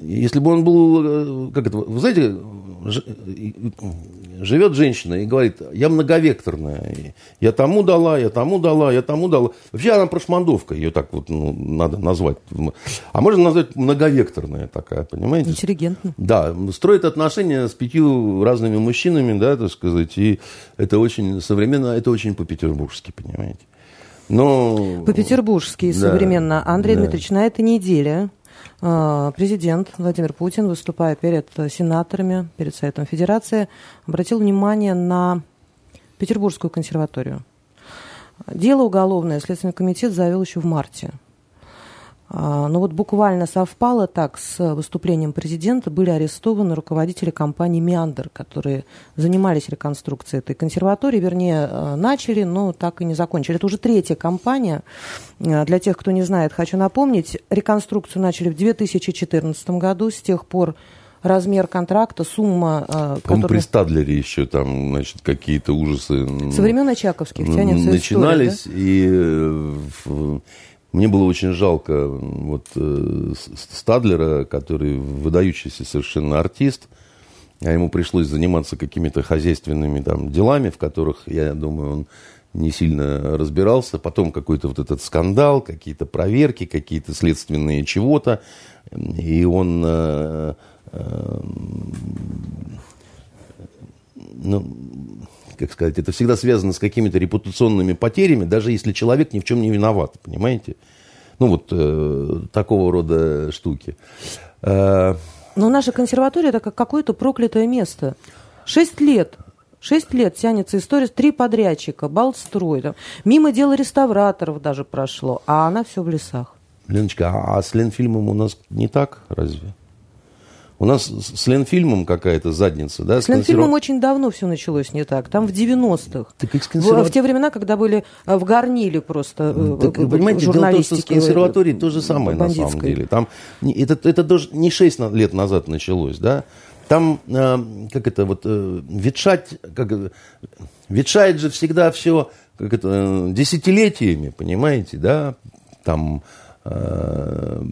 если бы он был, э, как это, вы знаете, живет женщина и говорит, я многовекторная, я тому дала, я тому дала, я тому дала. Вообще она прошмандовка, ее так вот ну, надо назвать. А можно назвать многовекторная такая, понимаете? Интеллигентно. Да, строит отношения с пятью разными мужчинами, да, так сказать, и это очень современно, это очень по-петербургски, понимаете. Но... По-петербургски да, современно. Андрей да. Дмитриевич, на этой неделе президент Владимир Путин, выступая перед сенаторами, перед Советом Федерации, обратил внимание на Петербургскую консерваторию. Дело уголовное Следственный комитет завел еще в марте. А, но вот буквально совпало так с выступлением президента, были арестованы руководители компании «Меандр», которые занимались реконструкцией этой консерватории, вернее, э, начали, но так и не закончили. Это уже третья компания. Э, для тех, кто не знает, хочу напомнить, реконструкцию начали в 2014 году, с тех пор размер контракта, сумма... Э, которая... При Стадлере еще там, значит, какие-то ужасы... Со времен Очаковских тянется Начинались, история, да? и мне было очень жалко вот, э, Стадлера, который выдающийся совершенно артист, а ему пришлось заниматься какими-то хозяйственными там, делами, в которых, я думаю, он не сильно разбирался. Потом какой-то вот этот скандал, какие-то проверки, какие-то следственные чего-то. и он, э, э, ну, как сказать, это всегда связано с какими-то репутационными потерями, даже если человек ни в чем не виноват, понимаете? Ну, вот э, такого рода штуки. Э, Но наша консерватория это как какое-то проклятое место. Шесть лет Шесть лет тянется история, три подрядчика, Балтстрой, там, мимо дела реставраторов даже прошло, а она все в лесах. Леночка, а, а с Ленфильмом у нас не так, разве? У нас с Ленфильмом какая-то задница, да? С, Ленфильмом консерв... очень давно все началось не так. Там в 90-х. Так консерва... в, в те времена, когда были э, в горниле просто э, так, в, понимаете, дело в том, что с консерваторией то же самое бандитской. на самом деле. Там, это, это даже не 6 лет назад началось, да? Там, э, как это, вот, ветшать, как, ветшает же всегда все, как это, десятилетиями, понимаете, да? Там э,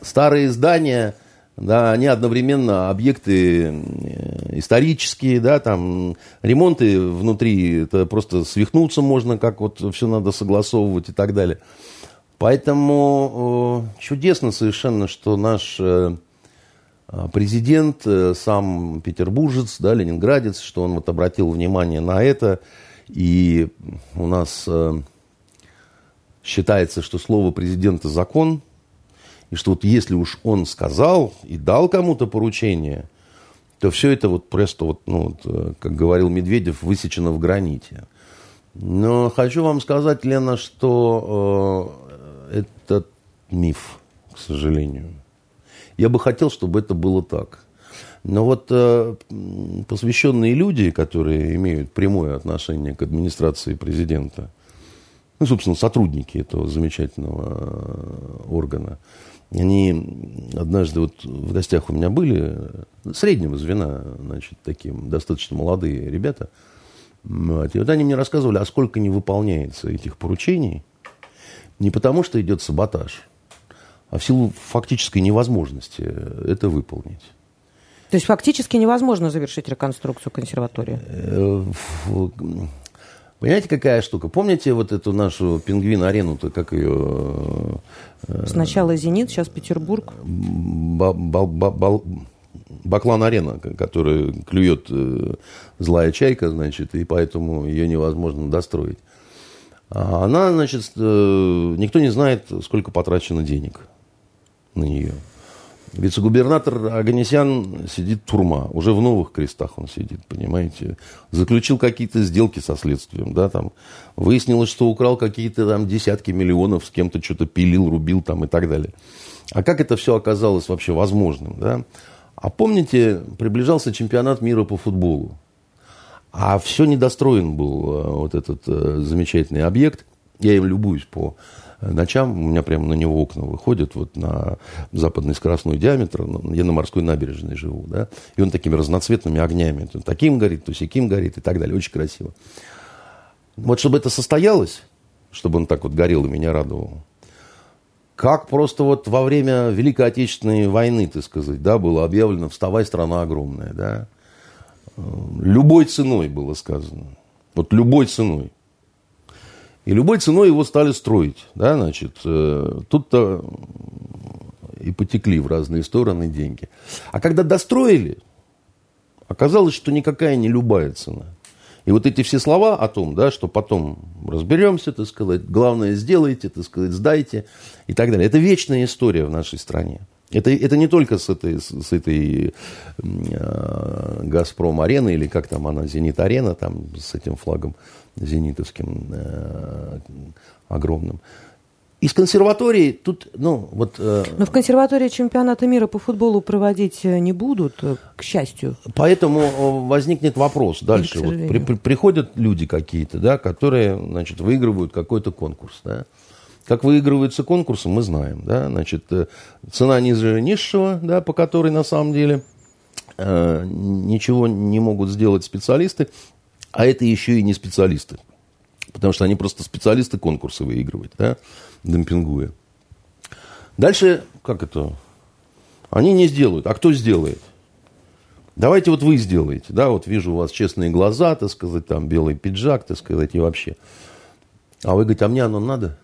старые здания да, они одновременно объекты э, исторические, да, там ремонты внутри, это просто свихнуться можно, как вот все надо согласовывать и так далее. Поэтому э, чудесно совершенно, что наш э, президент, сам петербуржец, да, ленинградец, что он вот обратил внимание на это, и у нас считается, что слово президента закон – что вот если уж он сказал и дал кому-то поручение, то все это вот просто, вот, ну, вот, э, как говорил Медведев, высечено в граните. Но хочу вам сказать, Лена, что э, это миф, к сожалению. Я бы хотел, чтобы это было так. Но вот э, посвященные люди, которые имеют прямое отношение к администрации президента, ну, собственно, сотрудники этого замечательного э, органа, они однажды вот в гостях у меня были, среднего звена, значит, такие достаточно молодые ребята. Вот. И вот они мне рассказывали, а сколько не выполняется этих поручений, не потому что идет саботаж, а в силу фактической невозможности это выполнить. То есть фактически невозможно завершить реконструкцию консерватории? Э, Понимаете, какая штука? Помните вот эту нашу пингвин-арену-то, как ее... Э, Сначала «Зенит», сейчас Петербург. Баклан-арена, которая клюет э, злая чайка, значит, и поэтому ее невозможно достроить. А она, значит, э, никто не знает, сколько потрачено денег на нее. Вице-губернатор Аганесян сидит турма. Уже в новых крестах он сидит, понимаете. Заключил какие-то сделки со следствием, да, там. Выяснилось, что украл какие-то там десятки миллионов, с кем-то что-то пилил, рубил там и так далее. А как это все оказалось вообще возможным, да? А помните, приближался чемпионат мира по футболу. А все недостроен был э, вот этот э, замечательный объект. Я им любуюсь по ночам, у меня прямо на него окна выходят, вот на западный скоростной диаметр, ну, я на морской набережной живу, да, и он такими разноцветными огнями, то таким горит, то сяким горит и так далее, очень красиво. Вот чтобы это состоялось, чтобы он так вот горел и меня радовал, как просто вот во время Великой Отечественной войны, так сказать, да, было объявлено «Вставай, страна огромная», да, любой ценой было сказано, вот любой ценой. И любой ценой его стали строить. Да, значит, э, тут-то и потекли в разные стороны деньги. А когда достроили, оказалось, что никакая не любая цена. И вот эти все слова о том, да, что потом разберемся, так сказать, главное сделайте, так сказать, сдайте и так далее. Это вечная история в нашей стране. Это, это не только с этой, с этой э, «Газпром-арены» или как там она, «Зенит-арена», там с этим флагом зенитовским э, огромным. Из консерватории тут, ну, вот... Э, Но в консерватории чемпионата мира по футболу проводить э, не будут, э, к счастью. Поэтому э, возникнет вопрос дальше. Вот при, при, приходят люди какие-то, да, которые, значит, выигрывают какой-то конкурс, да. Как выигрываются конкурсы, мы знаем, да, значит, цена ниже низшего, да, по которой на самом деле ничего не могут сделать специалисты, а это еще и не специалисты. Потому что они просто специалисты конкурсы выигрывают, да, демпингуя. Дальше, как это? Они не сделают. А кто сделает? Давайте вот вы сделаете, да, вот вижу у вас честные глаза, так сказать, там белый пиджак, так сказать, и вообще. А вы говорите, а мне оно надо?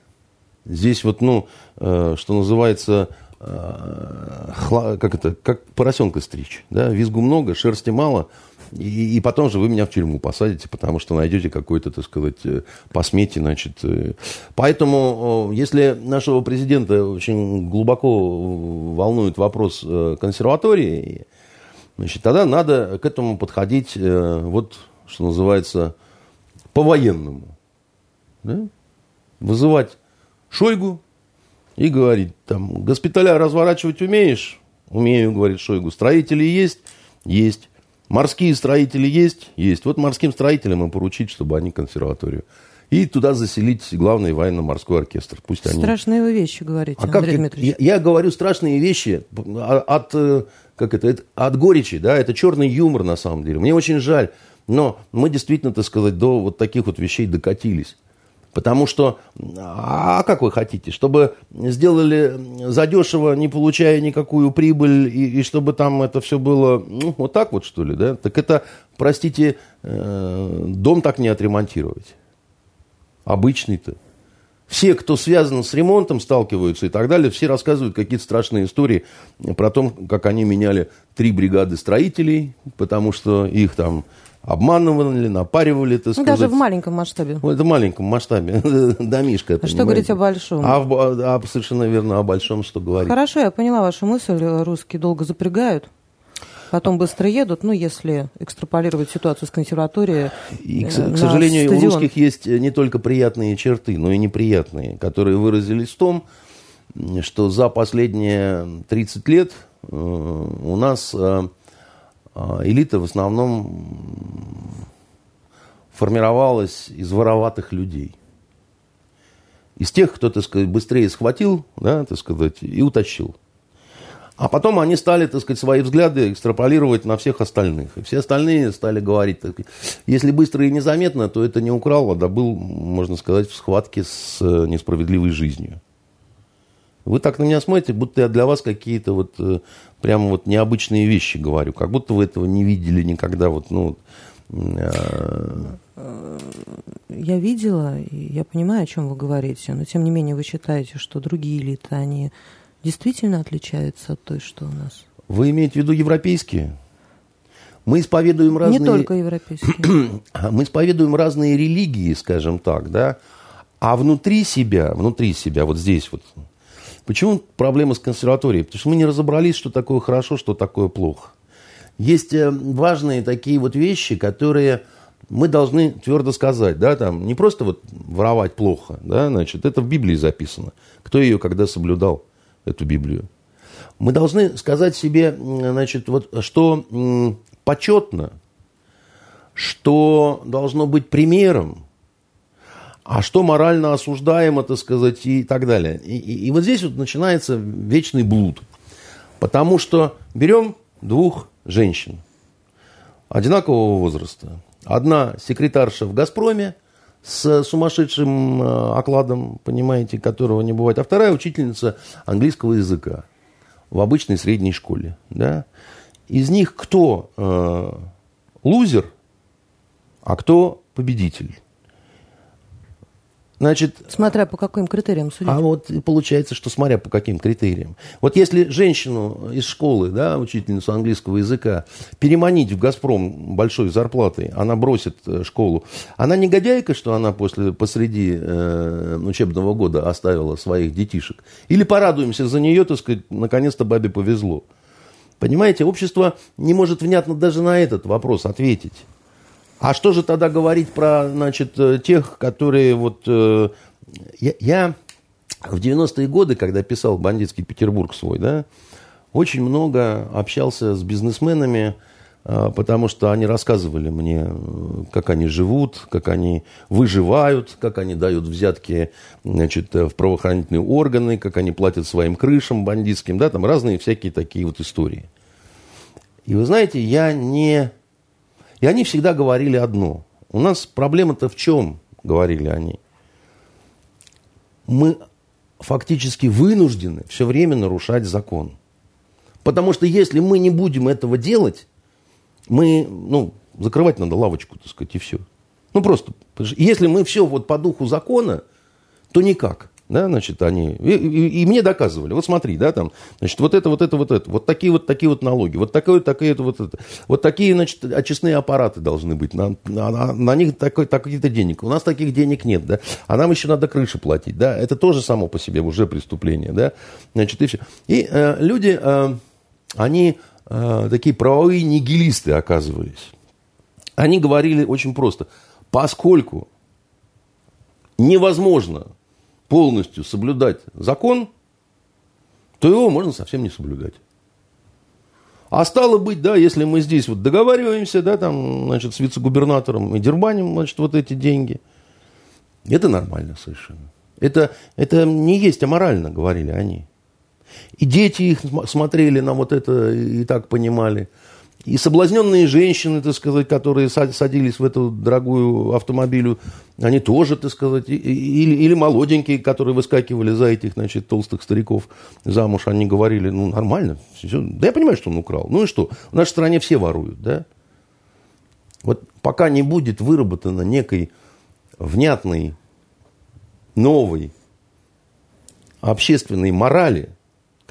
Здесь вот, ну, э, что называется, хла, как это, как поросенка стричь. Да? Визгу много, шерсти мало, и, потом же вы меня в тюрьму посадите, потому что найдете какой-то, так сказать, посметие, значит. Поэтому, если нашего президента очень глубоко волнует вопрос консерватории, значит, тогда надо к этому подходить, вот, что называется, по-военному. Да? Вызывать Шойгу и говорить, там, госпиталя разворачивать умеешь? Умею, говорит Шойгу. Строители есть? Есть. Морские строители есть? Есть. Вот морским строителям и поручить, чтобы они консерваторию. И туда заселить главный военно-морской оркестр. Пусть они... Страшные вы вещи говорите, а Андрей как, Дмитриевич. Я, я говорю страшные вещи от, э, как это, от горечи, да, это черный юмор на самом деле. Мне очень жаль, но мы действительно, так сказать, до вот таких вот вещей докатились. Потому что, а как вы хотите, чтобы сделали задешево, не получая никакую прибыль, и, и чтобы там это все было, ну, вот так вот, что ли, да? Так это, простите, э, дом так не отремонтировать. Обычный-то. Все, кто связан с ремонтом, сталкиваются и так далее, все рассказывают какие-то страшные истории про то, как они меняли три бригады строителей, потому что их там обманывали, напаривали, так сказать. Даже в маленьком масштабе. Ну, это в маленьком масштабе. Домишко, а Что говорить о большом? А, а, а совершенно верно, о большом что говорить. Хорошо, я поняла вашу мысль. Русские долго запрягают, потом быстро едут, ну, если экстраполировать ситуацию с консерваторией И, к, к сожалению, стадион. у русских есть не только приятные черты, но и неприятные, которые выразились в том, что за последние 30 лет э, у нас э, элита в основном формировалась из вороватых людей. Из тех, кто, так сказать, быстрее схватил, да, так сказать, и утащил. А потом они стали, так сказать, свои взгляды экстраполировать на всех остальных. И все остальные стали говорить, так, если быстро и незаметно, то это не украл, а добыл, можно сказать, в схватке с э, несправедливой жизнью. Вы так на меня смотрите, будто я для вас какие-то вот э, прямо вот необычные вещи говорю, как будто вы этого не видели никогда. Вот, ну, э... Я видела, и я понимаю, о чем вы говорите, но тем не менее вы считаете, что другие элиты, они действительно отличаются от той, что у нас? Вы имеете в виду европейские? Мы исповедуем разные... Не только европейские. Мы исповедуем разные религии, скажем так, да, а внутри себя, внутри себя, вот здесь вот, Почему проблема с консерваторией? Потому что мы не разобрались, что такое хорошо, что такое плохо. Есть э, важные такие вот вещи, которые мы должны твердо сказать, да, там, не просто вот воровать плохо, да, значит, это в Библии записано. Кто ее когда соблюдал, эту Библию? Мы должны сказать себе, значит, вот, что почетно, что должно быть примером, а что морально осуждаемо, так сказать, и так далее. И, и, и вот здесь вот начинается вечный блуд. Потому что берем двух женщин одинакового возраста. Одна секретарша в «Газпроме» с сумасшедшим э, окладом, понимаете, которого не бывает. А вторая учительница английского языка в обычной средней школе. Да? Из них кто э, лузер, а кто победитель? Значит, смотря по каким критериям судить. А вот получается, что смотря по каким критериям. Вот если женщину из школы, да, учительницу английского языка, переманить в «Газпром» большой зарплатой, она бросит э, школу. Она негодяйка, что она после, посреди э, учебного года оставила своих детишек? Или порадуемся за нее, так сказать, наконец-то бабе повезло? Понимаете, общество не может внятно даже на этот вопрос ответить. А что же тогда говорить про, значит, э, тех, которые вот... Э, я, я в 90-е годы, когда писал «Бандитский Петербург» свой, да, очень много общался с бизнесменами, э, потому что они рассказывали мне, как они живут, как они выживают, как они дают взятки значит, в правоохранительные органы, как они платят своим крышам бандитским, да, там разные всякие такие вот истории. И вы знаете, я не и они всегда говорили одно. У нас проблема-то в чем, говорили они. Мы фактически вынуждены все время нарушать закон. Потому что если мы не будем этого делать, мы, ну, закрывать надо лавочку, так сказать, и все. Ну, просто, если мы все вот по духу закона, то никак. Да, значит, они... И, и, и мне доказывали. Вот смотри, да, там, значит, вот это, вот это, вот это. Вот такие вот такие вот налоги. Вот такое, такое, вот это. Вот такие, значит, очистные аппараты должны быть. На, на, на них такой, такие-то денег. У нас таких денег нет, да. А нам еще надо крыши платить, да. Это тоже само по себе уже преступление, да. Значит, и все. И э, люди, э, они э, такие правовые нигилисты оказывались. Они говорили очень просто. Поскольку невозможно полностью соблюдать закон, то его можно совсем не соблюдать. А стало быть, да, если мы здесь вот договариваемся, да, там, значит, с вице-губернатором и дербаним, значит, вот эти деньги, это нормально совершенно. Это, это не есть аморально, говорили они. И дети их смотрели на вот это и так понимали. И соблазненные женщины, так сказать, которые садились в эту дорогую автомобилю, они тоже, так сказать, или, или молоденькие, которые выскакивали за этих, значит, толстых стариков замуж, они говорили, ну, нормально, все. да я понимаю, что он украл. Ну и что, в нашей стране все воруют, да? Вот пока не будет выработана некой внятной, новой общественной морали –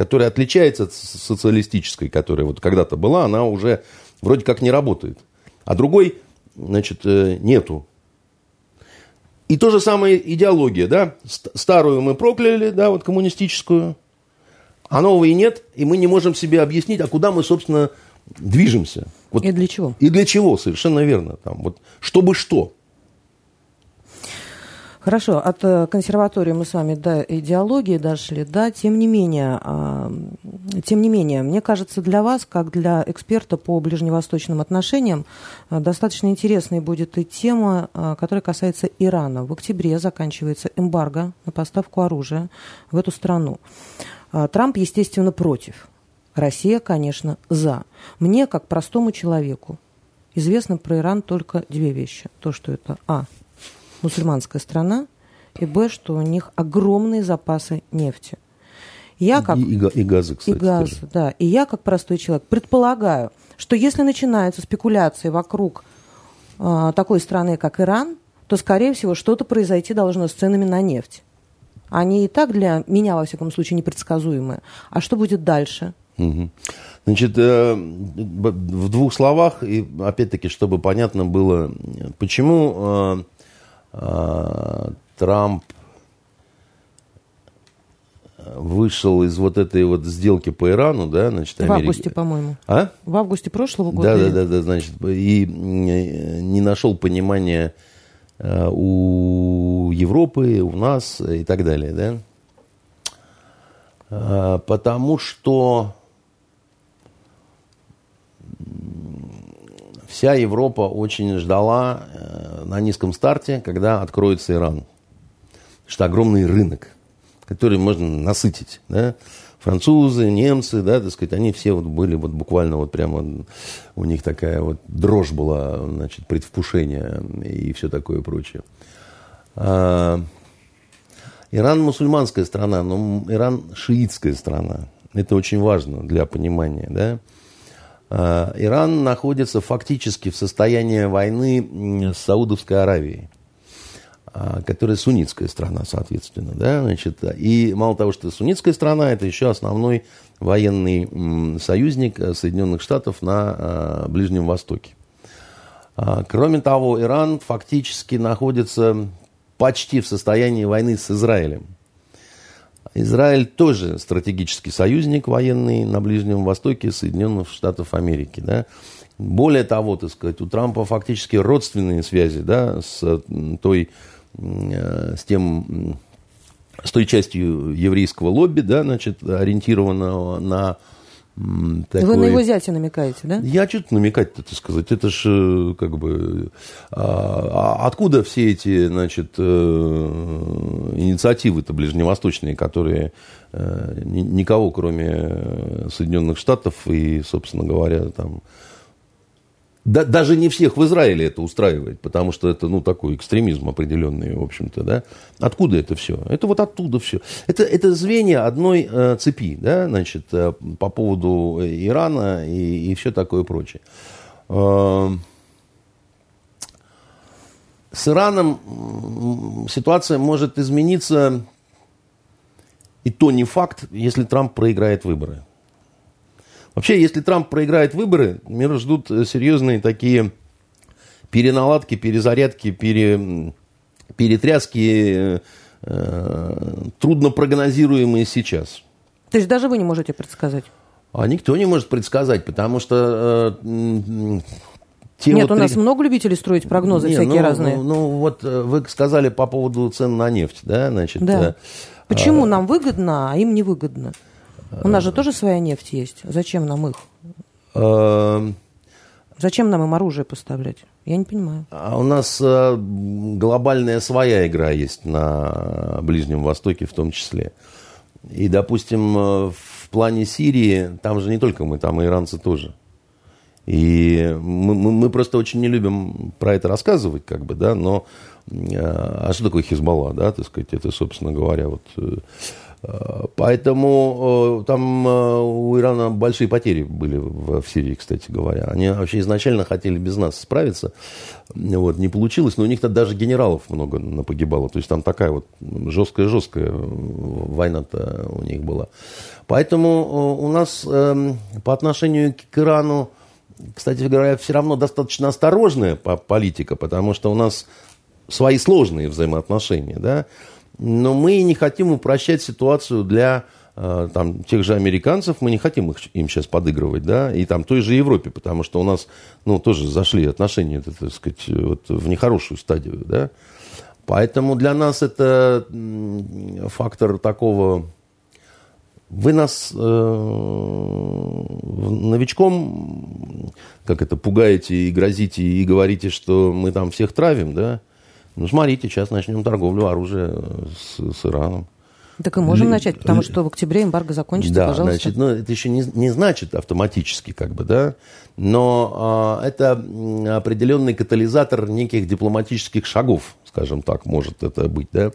которая отличается от социалистической, которая вот когда-то была, она уже вроде как не работает. А другой, значит, э, нету. И то же самое идеология, да? Старую мы прокляли, да, вот коммунистическую, а новой нет, и мы не можем себе объяснить, а куда мы, собственно, движемся. Вот, и для чего? И для чего, совершенно верно. Там, вот, чтобы что. Хорошо, от э, консерватории мы с вами до идеологии дошли, да, тем не менее, а, тем не менее, мне кажется, для вас, как для эксперта по ближневосточным отношениям, э, достаточно интересной будет и тема, э, которая касается Ирана. В октябре заканчивается эмбарго на поставку оружия в эту страну. Трамп, естественно, против. Россия, конечно, за. Мне, как простому человеку, известно про Иран только две вещи. То, что это, а, мусульманская страна, и б, что у них огромные запасы нефти. Я как, и, и, и газа, кстати. И газа, тоже. да. И я, как простой человек, предполагаю, что если начинаются спекуляции вокруг э, такой страны, как Иран, то, скорее всего, что-то произойти должно с ценами на нефть. Они и так для меня, во всяком случае, непредсказуемые. А что будет дальше? Угу. Значит, э, в двух словах, и опять-таки, чтобы понятно было, почему э, Трамп вышел из вот этой вот сделки по Ирану, да, значит, Америка... В августе, по-моему. А? В августе прошлого года. Да, да, да, да, значит, и не нашел понимания а, у Европы, у нас и так далее, да. А, потому что вся Европа очень ждала э, на низком старте, когда откроется Иран. Что огромный рынок, который можно насытить. Да? Французы, немцы, да, так сказать, они все вот были вот буквально вот прямо, у них такая вот дрожь была, значит, предвкушение и все такое прочее. А, Иран мусульманская страна, но Иран шиитская страна. Это очень важно для понимания, да. Э, Иран находится фактически в состоянии войны с Саудовской Аравией э, которая суннитская страна, соответственно. Да? Значит, и мало того, что суннитская страна, это еще основной военный союзник Соединенных Штатов на э, Ближнем Востоке. Кроме того, Иран фактически находится почти в состоянии войны с Израилем. Израиль тоже стратегический союзник военный на Ближнем Востоке Соединенных Штатов Америки. Да? Более того, так сказать, у Трампа фактически родственные связи да, с той, э, с тем, с той частью еврейского лобби, да, значит, ориентированного на такой... Вы на его зятя намекаете, да? Я что-то намекать-то, так сказать. Это ж э, как бы... А, а откуда все эти, значит, э, инициативы-то ближневосточные, которые э, никого, кроме Соединенных Штатов и, собственно говоря, там да, даже не всех в Израиле это устраивает, потому что это, ну, такой экстремизм определенный, в общем-то, да. Откуда это все? Это вот оттуда все. Это, это звенья одной э, цепи, да, значит, э, по поводу Ирана и, и все такое прочее. Э, с Ираном ситуация может измениться И то не факт, если Трамп проиграет выборы. Вообще, если Трамп проиграет выборы, мир ждут серьезные такие переналадки, перезарядки, пере, перетряски, э, трудно прогнозируемые сейчас. То есть даже вы не можете предсказать? А никто не может предсказать, потому что э, те Нет, вот... у нас много любителей строить прогнозы Не, всякие ну, разные. Ну, ну, вот э, вы сказали по поводу цен на нефть, да, значит. Да. Э, Почему а... нам выгодно, а им не выгодно? У нас же тоже своя нефть есть. Зачем нам их? А... Зачем нам им оружие поставлять? Я не понимаю. А у нас э, глобальная своя игра есть на Ближнем Востоке в том числе. И, допустим, э, в плане Сирии, там же не только мы, там и иранцы тоже. И мы, мы, мы просто очень не любим про это рассказывать, как бы, да, но э, а что такое Хизбалла, да, так сказать, это, собственно говоря, вот Поэтому там у Ирана большие потери были в, Сирии, кстати говоря. Они вообще изначально хотели без нас справиться. Вот, не получилось, но у них там даже генералов много погибало. То есть там такая вот жесткая-жесткая война-то у них была. Поэтому у нас эм, по отношению к Ирану кстати говоря, все равно достаточно осторожная политика, потому что у нас свои сложные взаимоотношения, да, но мы не хотим упрощать ситуацию для э, там, тех же американцев, мы не хотим их, им сейчас подыгрывать, да, и там той же Европе, потому что у нас, ну, тоже зашли отношения, так сказать, вот, в нехорошую стадию, да. Поэтому для нас это фактор такого вы нас э, новичком, как это, пугаете и грозите, и говорите, что мы там всех травим, да? Ну, смотрите, сейчас начнем торговлю оружия с, с Ираном. Так и можем Ли... начать, потому что в октябре эмбарго закончится, да, пожалуйста. Значит, ну, это еще не, не значит автоматически, как бы, да, но а, это определенный катализатор неких дипломатических шагов, скажем так, может это быть, да.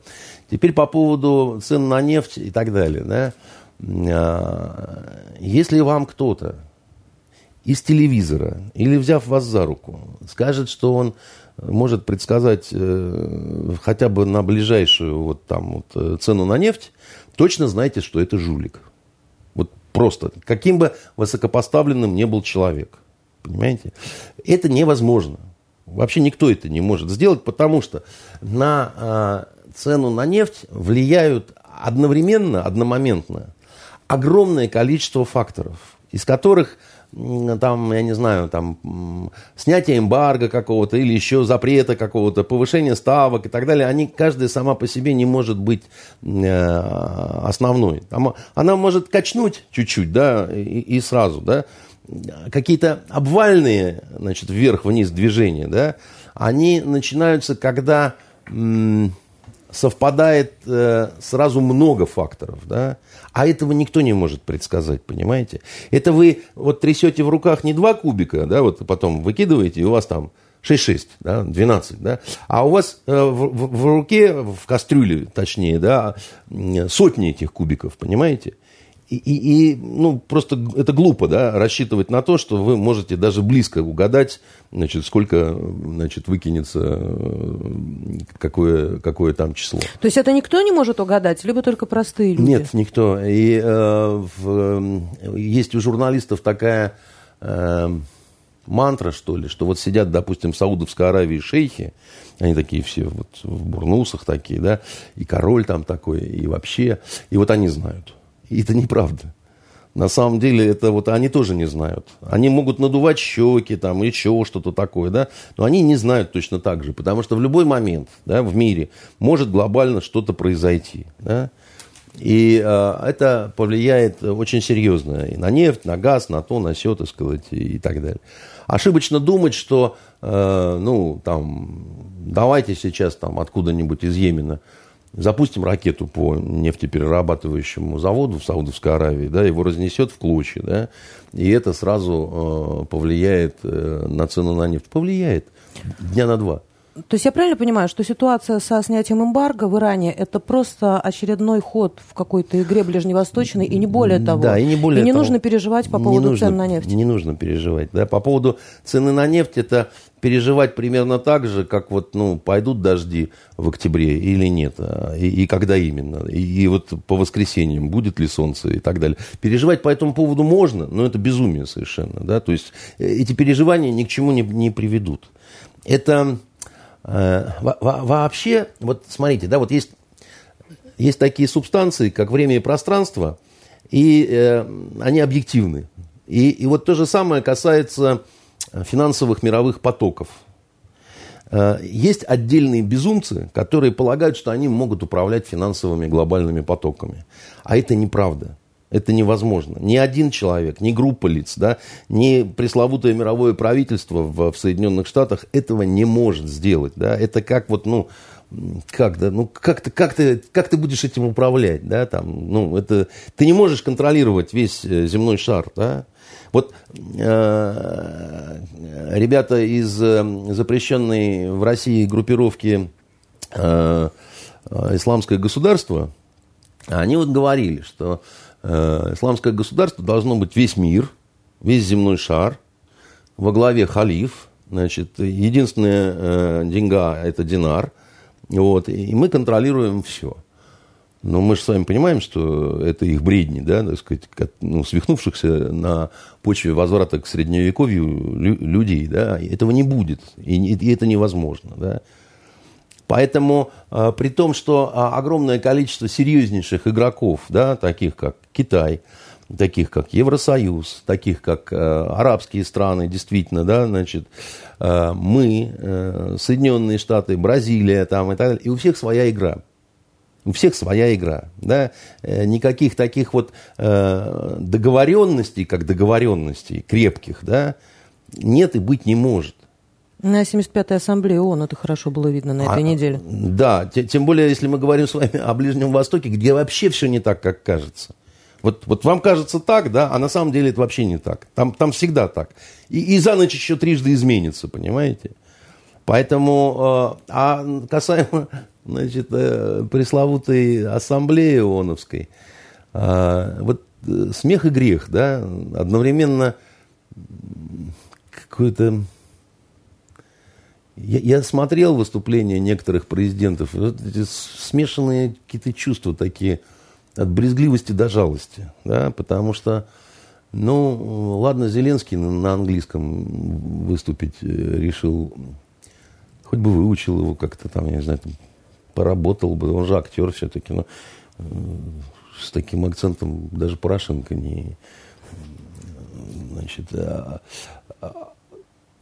Теперь по поводу цен на нефть и так далее, да. А, если вам кто-то из телевизора или взяв вас за руку скажет, что он может предсказать э, хотя бы на ближайшую вот там вот э, цену на нефть, точно знайте, что это жулик. Вот просто, каким бы высокопоставленным не был человек. Понимаете? Это невозможно. Вообще никто это не может сделать, потому что на э, цену на нефть влияют одновременно, одномоментно огромное количество факторов, из которых там, я не знаю, там, снятие эмбарго какого-то или еще запрета какого-то, повышение ставок и так далее, они, каждая сама по себе не может быть э, основной. Она может качнуть чуть-чуть, да, и, и сразу, да, какие-то обвальные, значит, вверх-вниз движения, да, они начинаются, когда совпадает э, сразу много факторов, да, а этого никто не может предсказать, понимаете? Это вы вот трясете в руках не два кубика, да, вот потом выкидываете, и у вас там 6-6, да, 12, да, а у вас э, в, в, в руке, в кастрюле, точнее, да, сотни этих кубиков, понимаете? И, и, и ну, просто это глупо, да, рассчитывать на то, что вы можете даже близко угадать, значит, сколько, значит, выкинется, э, какое, какое там число. То есть это никто не может угадать, либо только простые люди? Нет, никто. И э, в, есть у журналистов такая э, мантра, что ли, что вот сидят, допустим, в Саудовской Аравии шейхи, они такие все вот в бурнусах такие, да, и король там такой, и вообще, и вот они знают. И это неправда. На самом деле, это вот они тоже не знают. Они могут надувать щеки, там, еще что-то такое, да, но они не знают точно так же, потому что в любой момент, да, в мире может глобально что-то произойти, да, и э, это повлияет очень серьезно и на нефть, на газ, на то, на все, так сказать, и, и так далее. Ошибочно думать, что, э, ну, там, давайте сейчас там откуда-нибудь из Йемена запустим ракету по нефтеперерабатывающему заводу в Саудовской Аравии, да, его разнесет в клочья, да, и это сразу э, повлияет э, на цену на нефть. Повлияет дня на два. То есть я правильно понимаю, что ситуация со снятием эмбарго в Иране это просто очередной ход в какой-то игре ближневосточной и не более того. Да, и не более И не того. нужно переживать по поводу нужно, цен на нефть. Не нужно переживать. Да? По поводу цены на нефть, это переживать примерно так же, как вот, ну, пойдут дожди в октябре или нет, а, и, и когда именно, и, и вот по воскресеньям будет ли солнце и так далее. Переживать по этому поводу можно, но это безумие совершенно, да, то есть э, эти переживания ни к чему не, не приведут. Это во- вообще, вот смотрите, да, вот есть, есть такие субстанции, как время и пространство, и э, они объективны. И, и вот то же самое касается финансовых мировых потоков. Э, Есть отдельные безумцы, которые полагают, что они могут управлять финансовыми глобальными потоками. А это неправда. Это невозможно. Ни один человек, ни группа лиц, да, ни пресловутое мировое правительство в, в Соединенных Штатах этого не может сделать. Да. Это как вот, ну, как, да, ну, как, ты, как, ты, как ты будешь этим управлять, да, там, ну, это, ты не можешь контролировать весь э, земной шар, да. Вот э, ребята из э, запрещенной в России группировки э, э, «Исламское государство», они вот говорили, что исламское государство должно быть весь мир, весь земной шар, во главе халиф, значит, единственная э, деньга – это динар, вот, и мы контролируем все. Но мы же с вами понимаем, что это их бредни, да, так сказать, как, ну, свихнувшихся на почве возврата к средневековью лю- людей, да, этого не будет, и, и это невозможно, да. Поэтому, э, при том, что а, огромное количество серьезнейших игроков, да, таких как Китай, таких как Евросоюз, таких как э, арабские страны, действительно, да, значит, э, мы, Соединенные Штаты, Бразилия там и так далее, и у всех своя игра. У всех своя игра. Да? Никаких таких вот договоренностей, как договоренностей крепких, да, нет и быть не может. На 75-й ассамблее ООН это хорошо было видно на этой А, неделе. Да, те- тем более, если мы говорим с вами о Ближнем Востоке, где вообще все не так, как кажется. Вот, вот вам кажется так, да, а на самом деле это вообще не так. Там, там всегда так. И, и за ночь еще трижды изменится, понимаете? Поэтому, э, а касаемо, значит, э, пресловутой ассамблеи ООНовской, э, вот э, смех и грех, да, одновременно какой-то я, я смотрел выступления некоторых президентов, вот смешанные какие-то чувства такие, от брезгливости до жалости, да, потому что, ну, ладно, Зеленский на, на английском выступить э, решил, хоть бы выучил его как-то там, я не знаю, там, поработал бы, он же актер все-таки, но э, с таким акцентом даже Порошенко не, значит, а-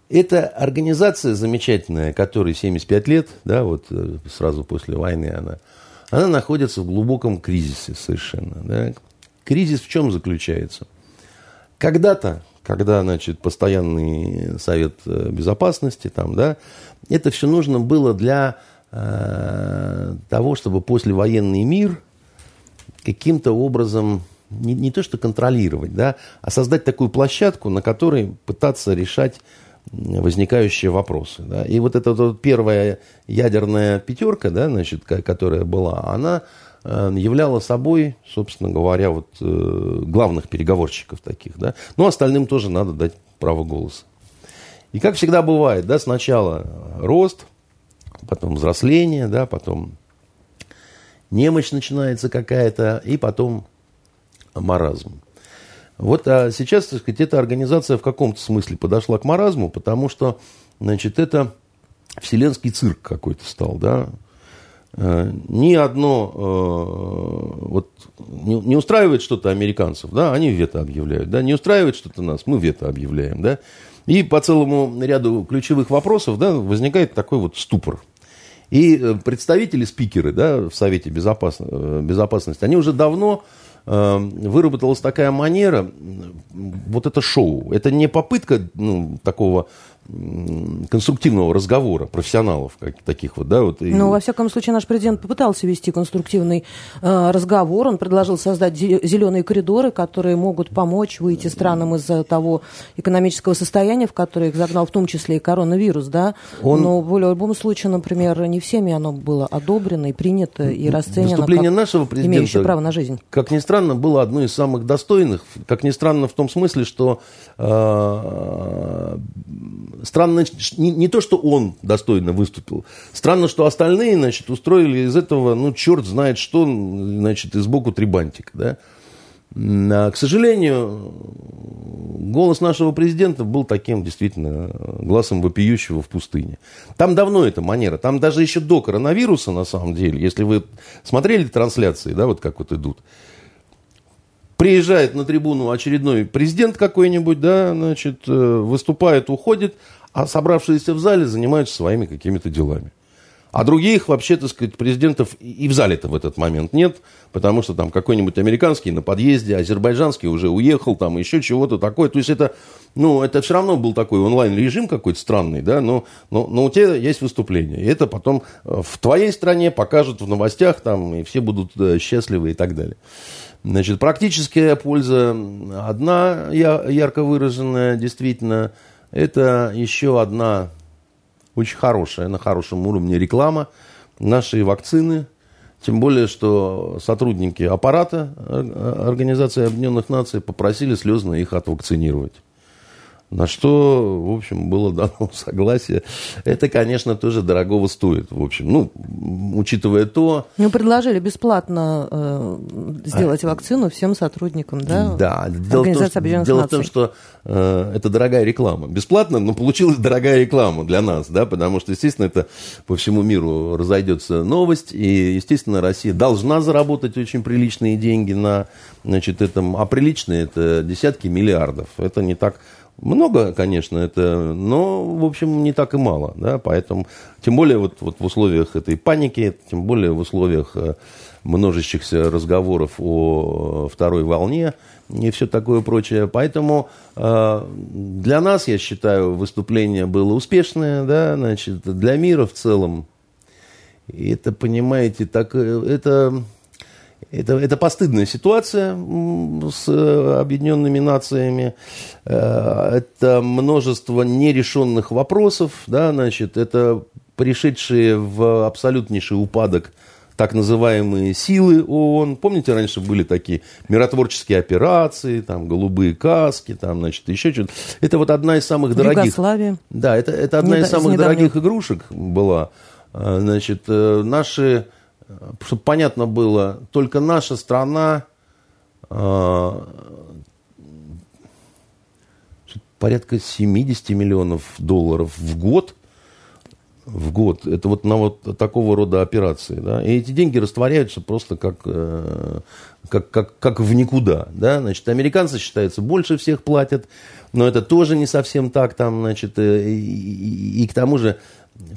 это организация замечательная, которой 75 лет, да, вот э, сразу после войны она, она находится в глубоком кризисе совершенно. Да. Кризис в чем заключается? Когда-то, когда, значит, постоянный совет э, безопасности, там, да, это все нужно было для э, того, чтобы послевоенный мир каким-то образом не, не то что контролировать, да, а создать такую площадку, на которой пытаться решать возникающие вопросы. Да. И вот эта вот первая ядерная пятерка, да, значит, ко- которая была, она э, являла собой, собственно говоря, вот, э, главных переговорщиков таких. Да. Но остальным тоже надо дать право голоса. И как всегда бывает, да, сначала рост, потом взросление, да, потом немощь начинается какая-то, и потом маразм. Вот а сейчас, так сказать, эта организация в каком-то смысле подошла к маразму, потому что, значит, это вселенский цирк какой-то стал, да. Э, Ни одно э, вот не, устраивает что-то американцев, да, они вето объявляют, да, не устраивает что-то нас, мы вето объявляем, да. И по целому ряду ключевых вопросов, да, возникает такой вот ступор. И э, представители, спикеры да, в Совете безопас- Безопасности, они уже давно выработалась такая манера, вот это шоу. Это не попытка ну, такого конструктивного разговора профессионалов как, таких вот, да, вот. И... Ну, во всяком случае, наш президент попытался вести конструктивный э, разговор. Он предложил создать зеленые коридоры, которые могут помочь выйти странам из того экономического состояния, в которое их загнал, в том числе и коронавирус, да. Он... Но в любом случае, например, не всеми оно было одобрено и принято и расценено Выступление как нашего президента, имеющее право на жизнь. Как ни странно, было одно из самых достойных. Как ни странно в том смысле, что э, странно не, не то, что он достойно выступил. Странно, что остальные, значит, устроили из этого, ну, черт знает что, значит, из боку три бантика, да. А, к сожалению, голос нашего президента был таким действительно глазом вопиющего в пустыне. Там давно эта манера. Там даже еще до коронавируса, на самом деле, если вы смотрели трансляции, да, вот как вот идут, приезжает на трибуну очередной президент какой-нибудь, да, значит, э, выступает, уходит, а собравшиеся в зале занимаются своими какими-то делами. А других вообще, так сказать, президентов и в зале-то в этот момент нет, потому что там какой-нибудь американский на подъезде, азербайджанский уже уехал, там еще чего-то такое. То есть это, ну, это все равно был такой онлайн-режим какой-то странный, да, но, но, но у тебя есть выступление. И это потом э, в твоей стране покажут в новостях, там, и все будут э, счастливы и так далее. Значит, практическая польза одна ярко выраженная, действительно, это еще одна очень хорошая, на хорошем уровне реклама нашей вакцины. Тем более, что сотрудники аппарата Организации Объединенных Наций попросили слезно их отвакцинировать. На что, в общем, было дано согласие. Это, конечно, тоже дорогого стоит. В общем, ну, учитывая то... Ну, предложили бесплатно э, сделать а... вакцину всем сотрудникам, да? Да. Дело в том, дело в том что э, это дорогая реклама. Бесплатно, но получилась дорогая реклама для нас, да, потому что, естественно, это по всему миру разойдется новость, и, естественно, Россия должна заработать очень приличные деньги на, значит, этом, а приличные это десятки миллиардов. Это не так много, конечно, это, но, в общем, не так и мало, да, поэтому, тем более вот, вот в условиях этой паники, тем более в условиях э, множащихся разговоров о второй волне и все такое прочее. Поэтому э, для нас, я считаю, выступление было успешное, да, значит, для мира в целом. И это, понимаете, так, э, это это, это постыдная ситуация с э, Объединенными Нациями. Э, это множество нерешенных вопросов. Да, значит, это пришедшие в абсолютнейший упадок так называемые силы ООН. Помните, раньше были такие миротворческие операции, там, голубые каски, там, значит, еще что-то. Это вот одна из самых дорогих... Югославия. Да, это, это одна Не, из самых дорогих игрушек была. Э, значит, наши чтобы понятно было, только наша страна э, порядка 70 миллионов долларов в год в год. Это вот на вот такого рода операции. Да? И эти деньги растворяются просто как, э, как, как, как в никуда. Да? Значит, американцы, считается, больше всех платят, но это тоже не совсем так. Там, значит, э, и, и, и к тому же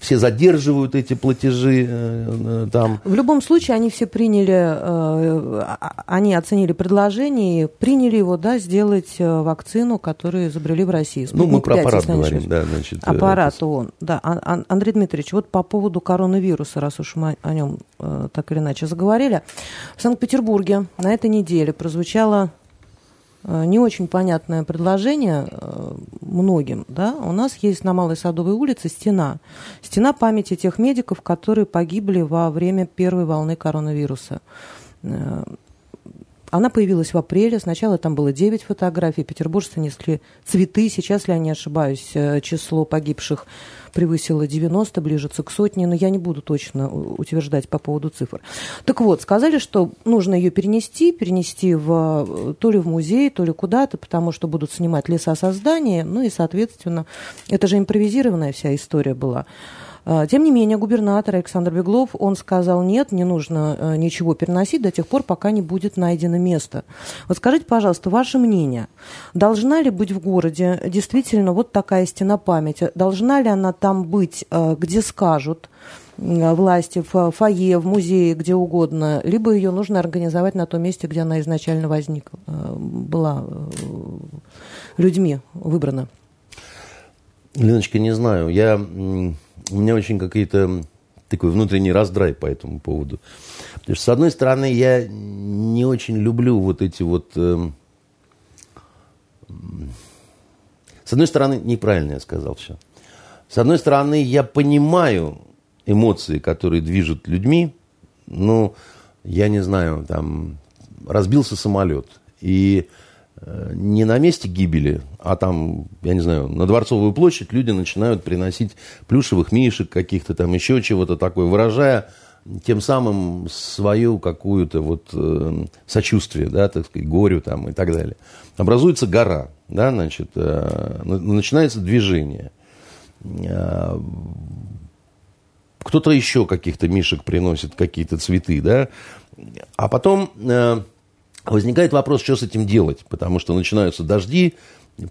все задерживают эти платежи э, э, там. В любом случае они все приняли, э, а, они оценили предложение и приняли его, да, сделать вакцину, которую изобрели в России. Ну, мы про аппарат говорим, да, значит. Аппарат это... ООН, да. Андрей Дмитриевич, вот по поводу коронавируса, раз уж мы о нем так или иначе заговорили, в Санкт-Петербурге на этой неделе прозвучало не очень понятное предложение э, многим, да, у нас есть на Малой Садовой улице стена. Стена памяти тех медиков, которые погибли во время первой волны коронавируса. Э, она появилась в апреле. Сначала там было 9 фотографий. Петербуржцы несли цветы. Сейчас, если я не ошибаюсь, число погибших превысило 90, ближется к сотне, но я не буду точно утверждать по поводу цифр. Так вот, сказали, что нужно ее перенести, перенести в, то ли в музей, то ли куда-то, потому что будут снимать лесосоздание, ну и, соответственно, это же импровизированная вся история была. А, тем не менее, губернатор Александр Беглов, он сказал, нет, не нужно э, ничего переносить до тех пор, пока не будет найдено место. Вот скажите, пожалуйста, ваше мнение, должна ли быть в городе действительно вот такая стена памяти? Должна ли она там быть, э, где скажут, власти, в фойе, в музее, где угодно, либо ее нужно организовать на том месте, где она изначально возникла, э, была людьми выбрана. Леночка, не знаю. Я, у меня очень какие-то такой внутренний раздрай по этому поводу. Потому что, с одной стороны, я не очень люблю вот эти вот... Э, с одной стороны, неправильно я сказал все. С одной стороны, я понимаю эмоции, которые движут людьми. Ну, я не знаю, там, разбился самолет. И не на месте гибели, а там, я не знаю, на Дворцовую площадь люди начинают приносить плюшевых мишек каких-то там, еще чего-то такое, выражая тем самым свою какую-то вот э, сочувствие, да, так сказать, горю там и так далее. Образуется гора, да, значит, э, начинается движение. Э, кто-то еще каких-то мишек приносит, какие-то цветы, да, а потом... Э, Возникает вопрос, что с этим делать, потому что начинаются дожди,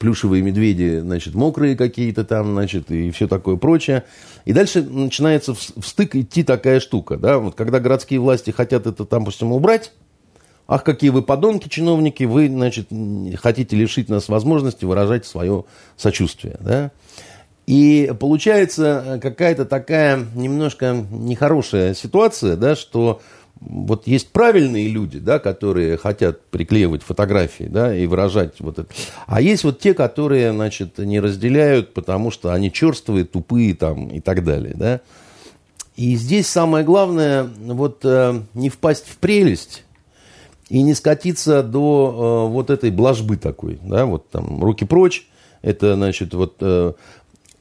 плюшевые медведи, значит, мокрые какие-то там, значит, и все такое прочее. И дальше начинается в стык идти такая штука, да, вот когда городские власти хотят это там, допустим, убрать, ах, какие вы подонки, чиновники, вы, значит, хотите лишить нас возможности выражать свое сочувствие, да. И получается какая-то такая немножко нехорошая ситуация, да, что вот есть правильные люди, да, которые хотят приклеивать фотографии, да, и выражать вот это. А есть вот те, которые, значит, не разделяют, потому что они черствые, тупые там и так далее, да. И здесь самое главное, вот э, не впасть в прелесть и не скатиться до э, вот этой блажбы такой, да, вот там руки прочь, это, значит, вот, э,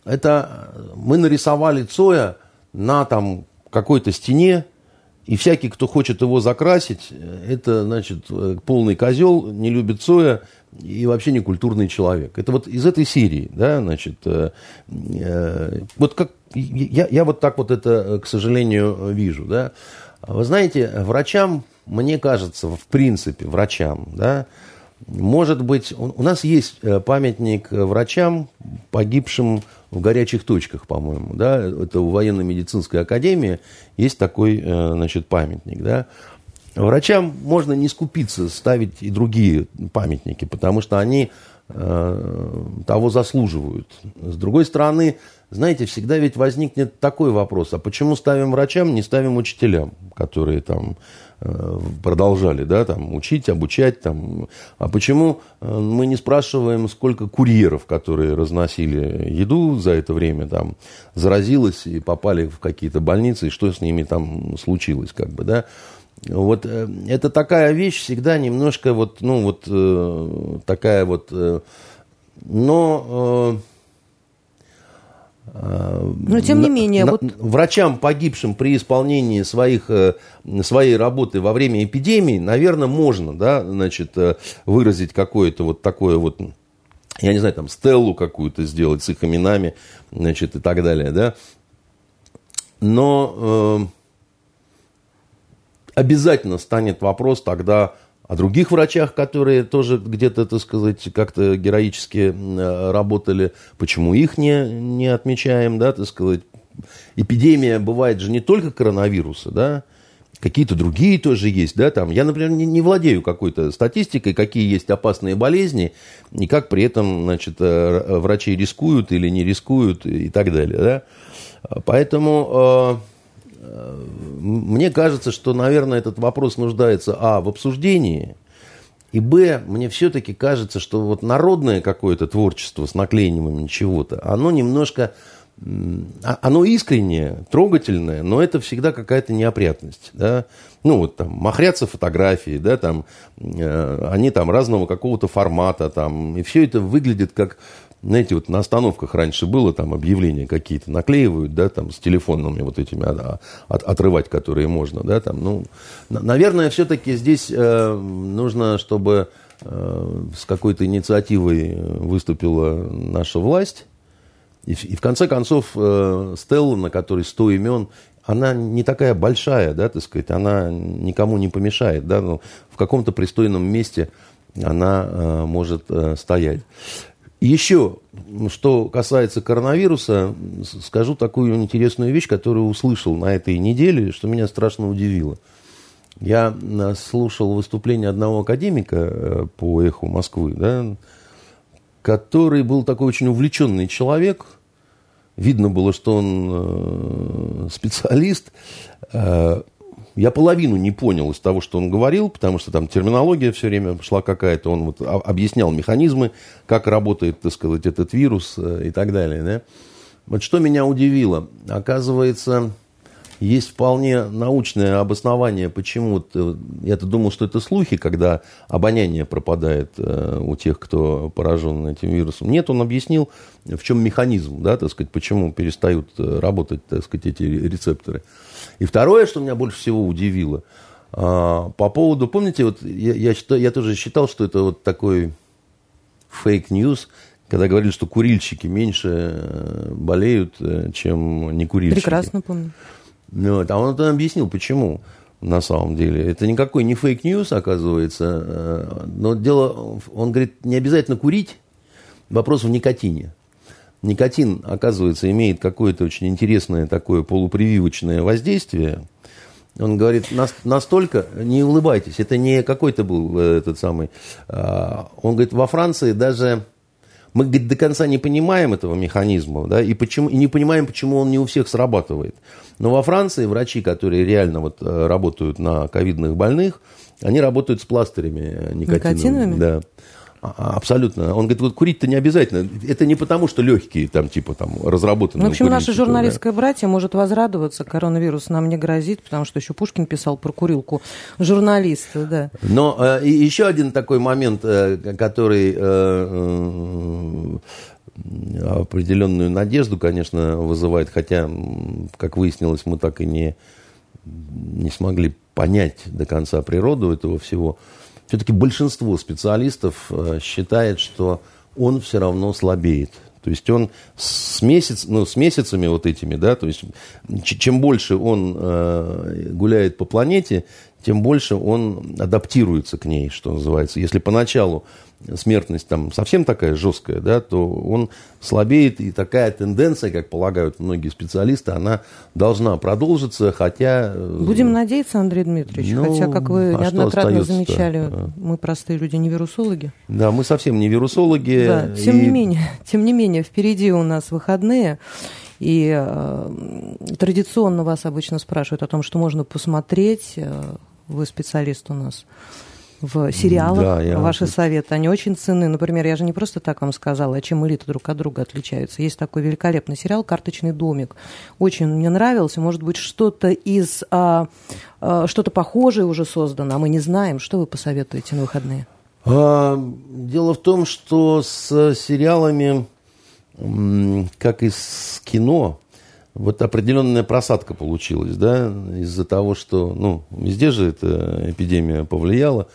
это мы нарисовали Цоя на там какой-то стене, и всякий, кто хочет его закрасить, это, значит, полный козел, не любит Цоя и вообще не культурный человек. Это вот из этой серии, да, значит, э, э, вот как, я, я вот так вот это, к сожалению, вижу, да. Вы знаете, врачам, мне кажется, в принципе, врачам, да, может быть, у нас есть э, памятник врачам, погибшим в горячих точках, по-моему, да, это у военно-медицинской академии есть такой, э, значит, памятник, да. Врачам можно не скупиться, ставить и другие памятники, потому что они э, того заслуживают. С другой стороны, знаете, всегда ведь возникнет такой вопрос, а почему ставим врачам, не ставим учителям, которые там Э, продолжали, да, там, учить, обучать, там. А почему э, мы не спрашиваем, сколько курьеров, которые разносили еду за это время, там, заразилось и попали в какие-то больницы, и что с ними там случилось, как бы, да. Вот э, это такая вещь всегда немножко вот, ну, вот такая вот, но но тем не менее... На, вот... Врачам, погибшим при исполнении своих, э, своей работы во время эпидемии, наверное, можно да, значит, э, выразить какое-то вот такое вот, я не знаю, там, стеллу какую-то сделать с их именами, значит, и так далее, да. Но э, обязательно станет вопрос тогда о других врачах, которые тоже где-то, так сказать, как-то героически работали, почему их не, не отмечаем, да, так сказать. Эпидемия бывает же не только коронавируса, да, какие-то другие тоже есть, да, там. Я, например, не, не владею какой-то статистикой, какие есть опасные болезни, и как при этом, значит, э, врачи рискуют или не рискуют и так далее, да. Поэтому э, мне кажется, что, наверное, этот вопрос нуждается, а, в обсуждении, и, б, мне все-таки кажется, что вот народное какое-то творчество с наклеиванием чего-то, оно немножко, а, оно искреннее, трогательное, но это всегда какая-то неопрятность, да, ну, вот там, махрятся фотографии, да, там, э, они там разного какого-то формата, там, и все это выглядит как знаете, вот на остановках раньше было, там объявления какие-то наклеивают, да, там с телефонными вот этими от, от, отрывать, которые можно, да, там, ну, наверное, все-таки здесь э, нужно, чтобы э, с какой-то инициативой выступила наша власть, и, и в конце концов э, Стелла, на которой 100 имен, она не такая большая, да, так сказать, она никому не помешает, да, но в каком-то пристойном месте она э, может э, стоять. Еще, что касается коронавируса, скажу такую интересную вещь, которую услышал на этой неделе, что меня страшно удивило. Я э, слушал выступление одного академика э, по эху Москвы, да, который был такой очень увлеченный человек, видно было, что он специалист. Я половину не понял из того, что он говорил, потому что там терминология все время шла какая-то. Он вот объяснял механизмы, как работает, так сказать, этот вирус и так далее. Да? Вот что меня удивило. Оказывается, есть вполне научное обоснование, почему я-то думал, что это слухи, когда обоняние пропадает э, у тех, кто поражен этим вирусом. Нет, он объяснил, в чем механизм, да, так сказать, почему перестают э, работать, так сказать, эти рецепторы. И второе, что меня больше всего удивило, а, по поводу, помните, вот я, я, считаю, я тоже считал, что это вот такой fake news, когда говорили, что курильщики меньше э, болеют, чем не курильщики. Прекрасно помню. Ну, вот. А он это объяснил, почему на самом деле. Это никакой не fake news, оказывается. Э, но дело, он говорит, не обязательно курить. Вопрос в никотине. Никотин, оказывается, имеет какое-то очень интересное такое полупрививочное воздействие. Он говорит, настолько, не улыбайтесь, это не какой-то был э, этот самый. А, он говорит, во Франции даже мы говорит, до конца не понимаем этого механизма, да, и, почему, и не понимаем, почему он не у всех срабатывает. Но во Франции врачи, которые реально вот э, работают на ковидных больных, они работают с пластырями никотиновыми. Никотиновыми? Да. Абсолютно. Он говорит, вот курить-то не обязательно. Это не потому, что легкие там, типа, там, разработаны. Ну, в общем, наше журналистское да. братье может возрадоваться, коронавирус нам не грозит, потому что еще Пушкин писал про курилку журналиста, да. Но э, еще один такой момент, э, который э, э, определенную надежду, конечно, вызывает, хотя, как выяснилось, мы так и не, не смогли понять до конца природу этого всего – все-таки большинство специалистов э, считает, что он все равно слабеет. То есть он с, месяц, ну, с месяцами вот этими, да, то есть чем больше он э, гуляет по планете, тем больше он адаптируется к ней, что называется. Если поначалу смертность там совсем такая жесткая, да, то он слабеет, и такая тенденция, как полагают многие специалисты, она должна продолжиться, хотя... Э, Будем надеяться, Андрей Дмитриевич, ну, хотя, как вы а неоднократно замечали, мы простые люди, не вирусологи. Да, мы совсем не вирусологи. Да, тем и... не менее, тем не менее, впереди у нас выходные, и э, традиционно вас обычно спрашивают о том, что можно посмотреть, э, вы специалист у нас, в сериалах да, я... ваши советы, они очень ценны. Например, я же не просто так вам сказала, а чем элиты друг от друга отличаются. Есть такой великолепный сериал «Карточный домик». Очень мне нравился. Может быть, что-то из... А, а, что-то похожее уже создано, а мы не знаем. Что вы посоветуете на выходные? А, дело в том, что с сериалами, как и с кино, вот определенная просадка получилась, да, из-за того, что, ну, везде же эта эпидемия повлияла,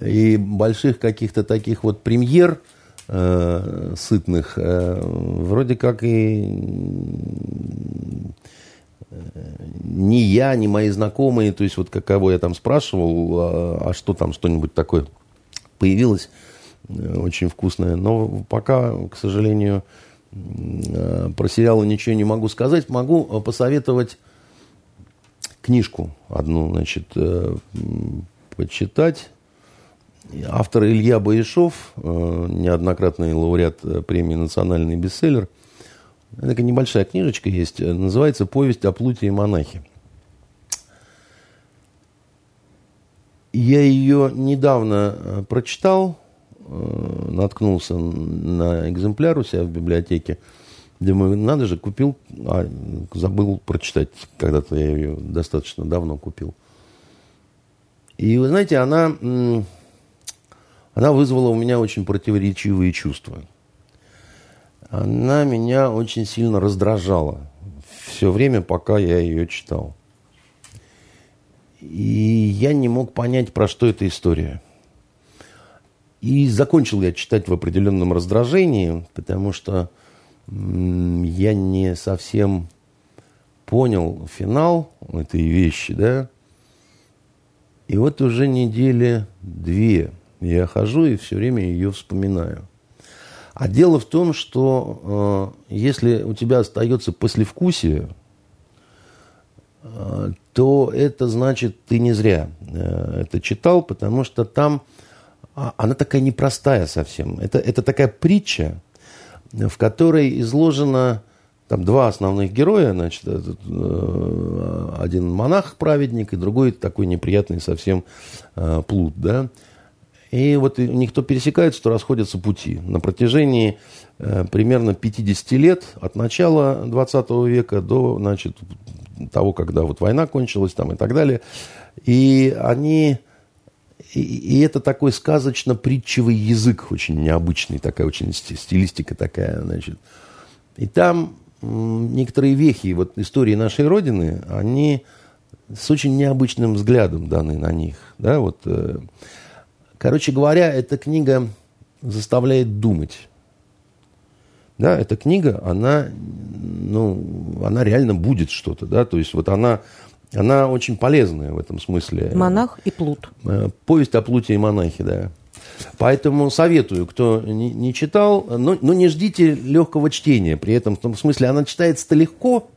и больших каких-то таких вот премьер э, сытных э, вроде как и ни я, ни мои знакомые, то есть вот каково я там спрашивал, а, а что там, что-нибудь такое появилось э, очень вкусное, но пока, к сожалению, Э, про сериалы ничего не могу сказать. Могу э, посоветовать книжку одну, значит, э, почитать. Автор Илья Баишов, неоднократный лауреат премии «Национальный бестселлер». Такая небольшая книжечка есть, называется «Повесть о Плуте и монахе». Я ее недавно прочитал, Э, наткнулся на экземпляр у себя в библиотеке. Думаю, надо же, купил, а забыл прочитать. Когда-то я ее достаточно давно купил. И вы знаете, она, она вызвала у меня очень противоречивые чувства. Она меня очень сильно раздражала все время, пока я ее читал. И я не мог понять, про что эта история. И закончил я читать в определенном раздражении, потому что я не совсем понял финал этой вещи, да. И вот уже недели две я хожу и все время ее вспоминаю. А дело в том, что э, если у тебя остается послевкусие, э, то это значит, ты не зря э, это читал, потому что там а, она такая непростая совсем. Это, это такая притча, в которой изложено там два основных героя, значит, этот, э, один монах-праведник и другой такой неприятный совсем э, плут, да. И вот у них то пересекаются, то расходятся пути. На протяжении э, примерно 50 лет от начала 20 века до, значит, того, когда вот война кончилась там и так далее. И они... И, и это такой сказочно-притчевый язык, очень необычный, такая очень стилистика такая, значит. И там некоторые вехи вот истории нашей Родины, они с очень необычным взглядом даны на них. Да, вот, э, короче говоря, эта книга заставляет думать. Да, эта книга, она, ну, она реально будет что-то, да, то есть вот она, она очень полезная в этом смысле. Монах и плут. Э, повесть о плуте и монахе, да. Поэтому советую, кто не, не читал, но, но не ждите легкого чтения. При этом, в том смысле, она читается-то легко,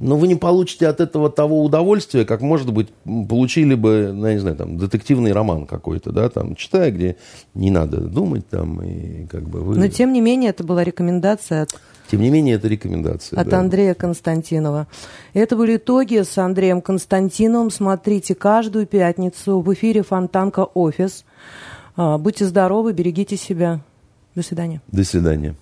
но вы не получите от этого того удовольствия, как, может быть, получили бы, ну, я не знаю, там, детективный роман какой-то, да, там, читая, где не надо думать, там, и как бы вы... Но, тем не менее, это была рекомендация от... Тем не менее, это рекомендация. От да. Андрея Константинова. Это были итоги с Андреем Константиновым. Смотрите каждую пятницу в эфире Фонтанка Офис. А, будьте здоровы, берегите себя. До свидания. До свидания.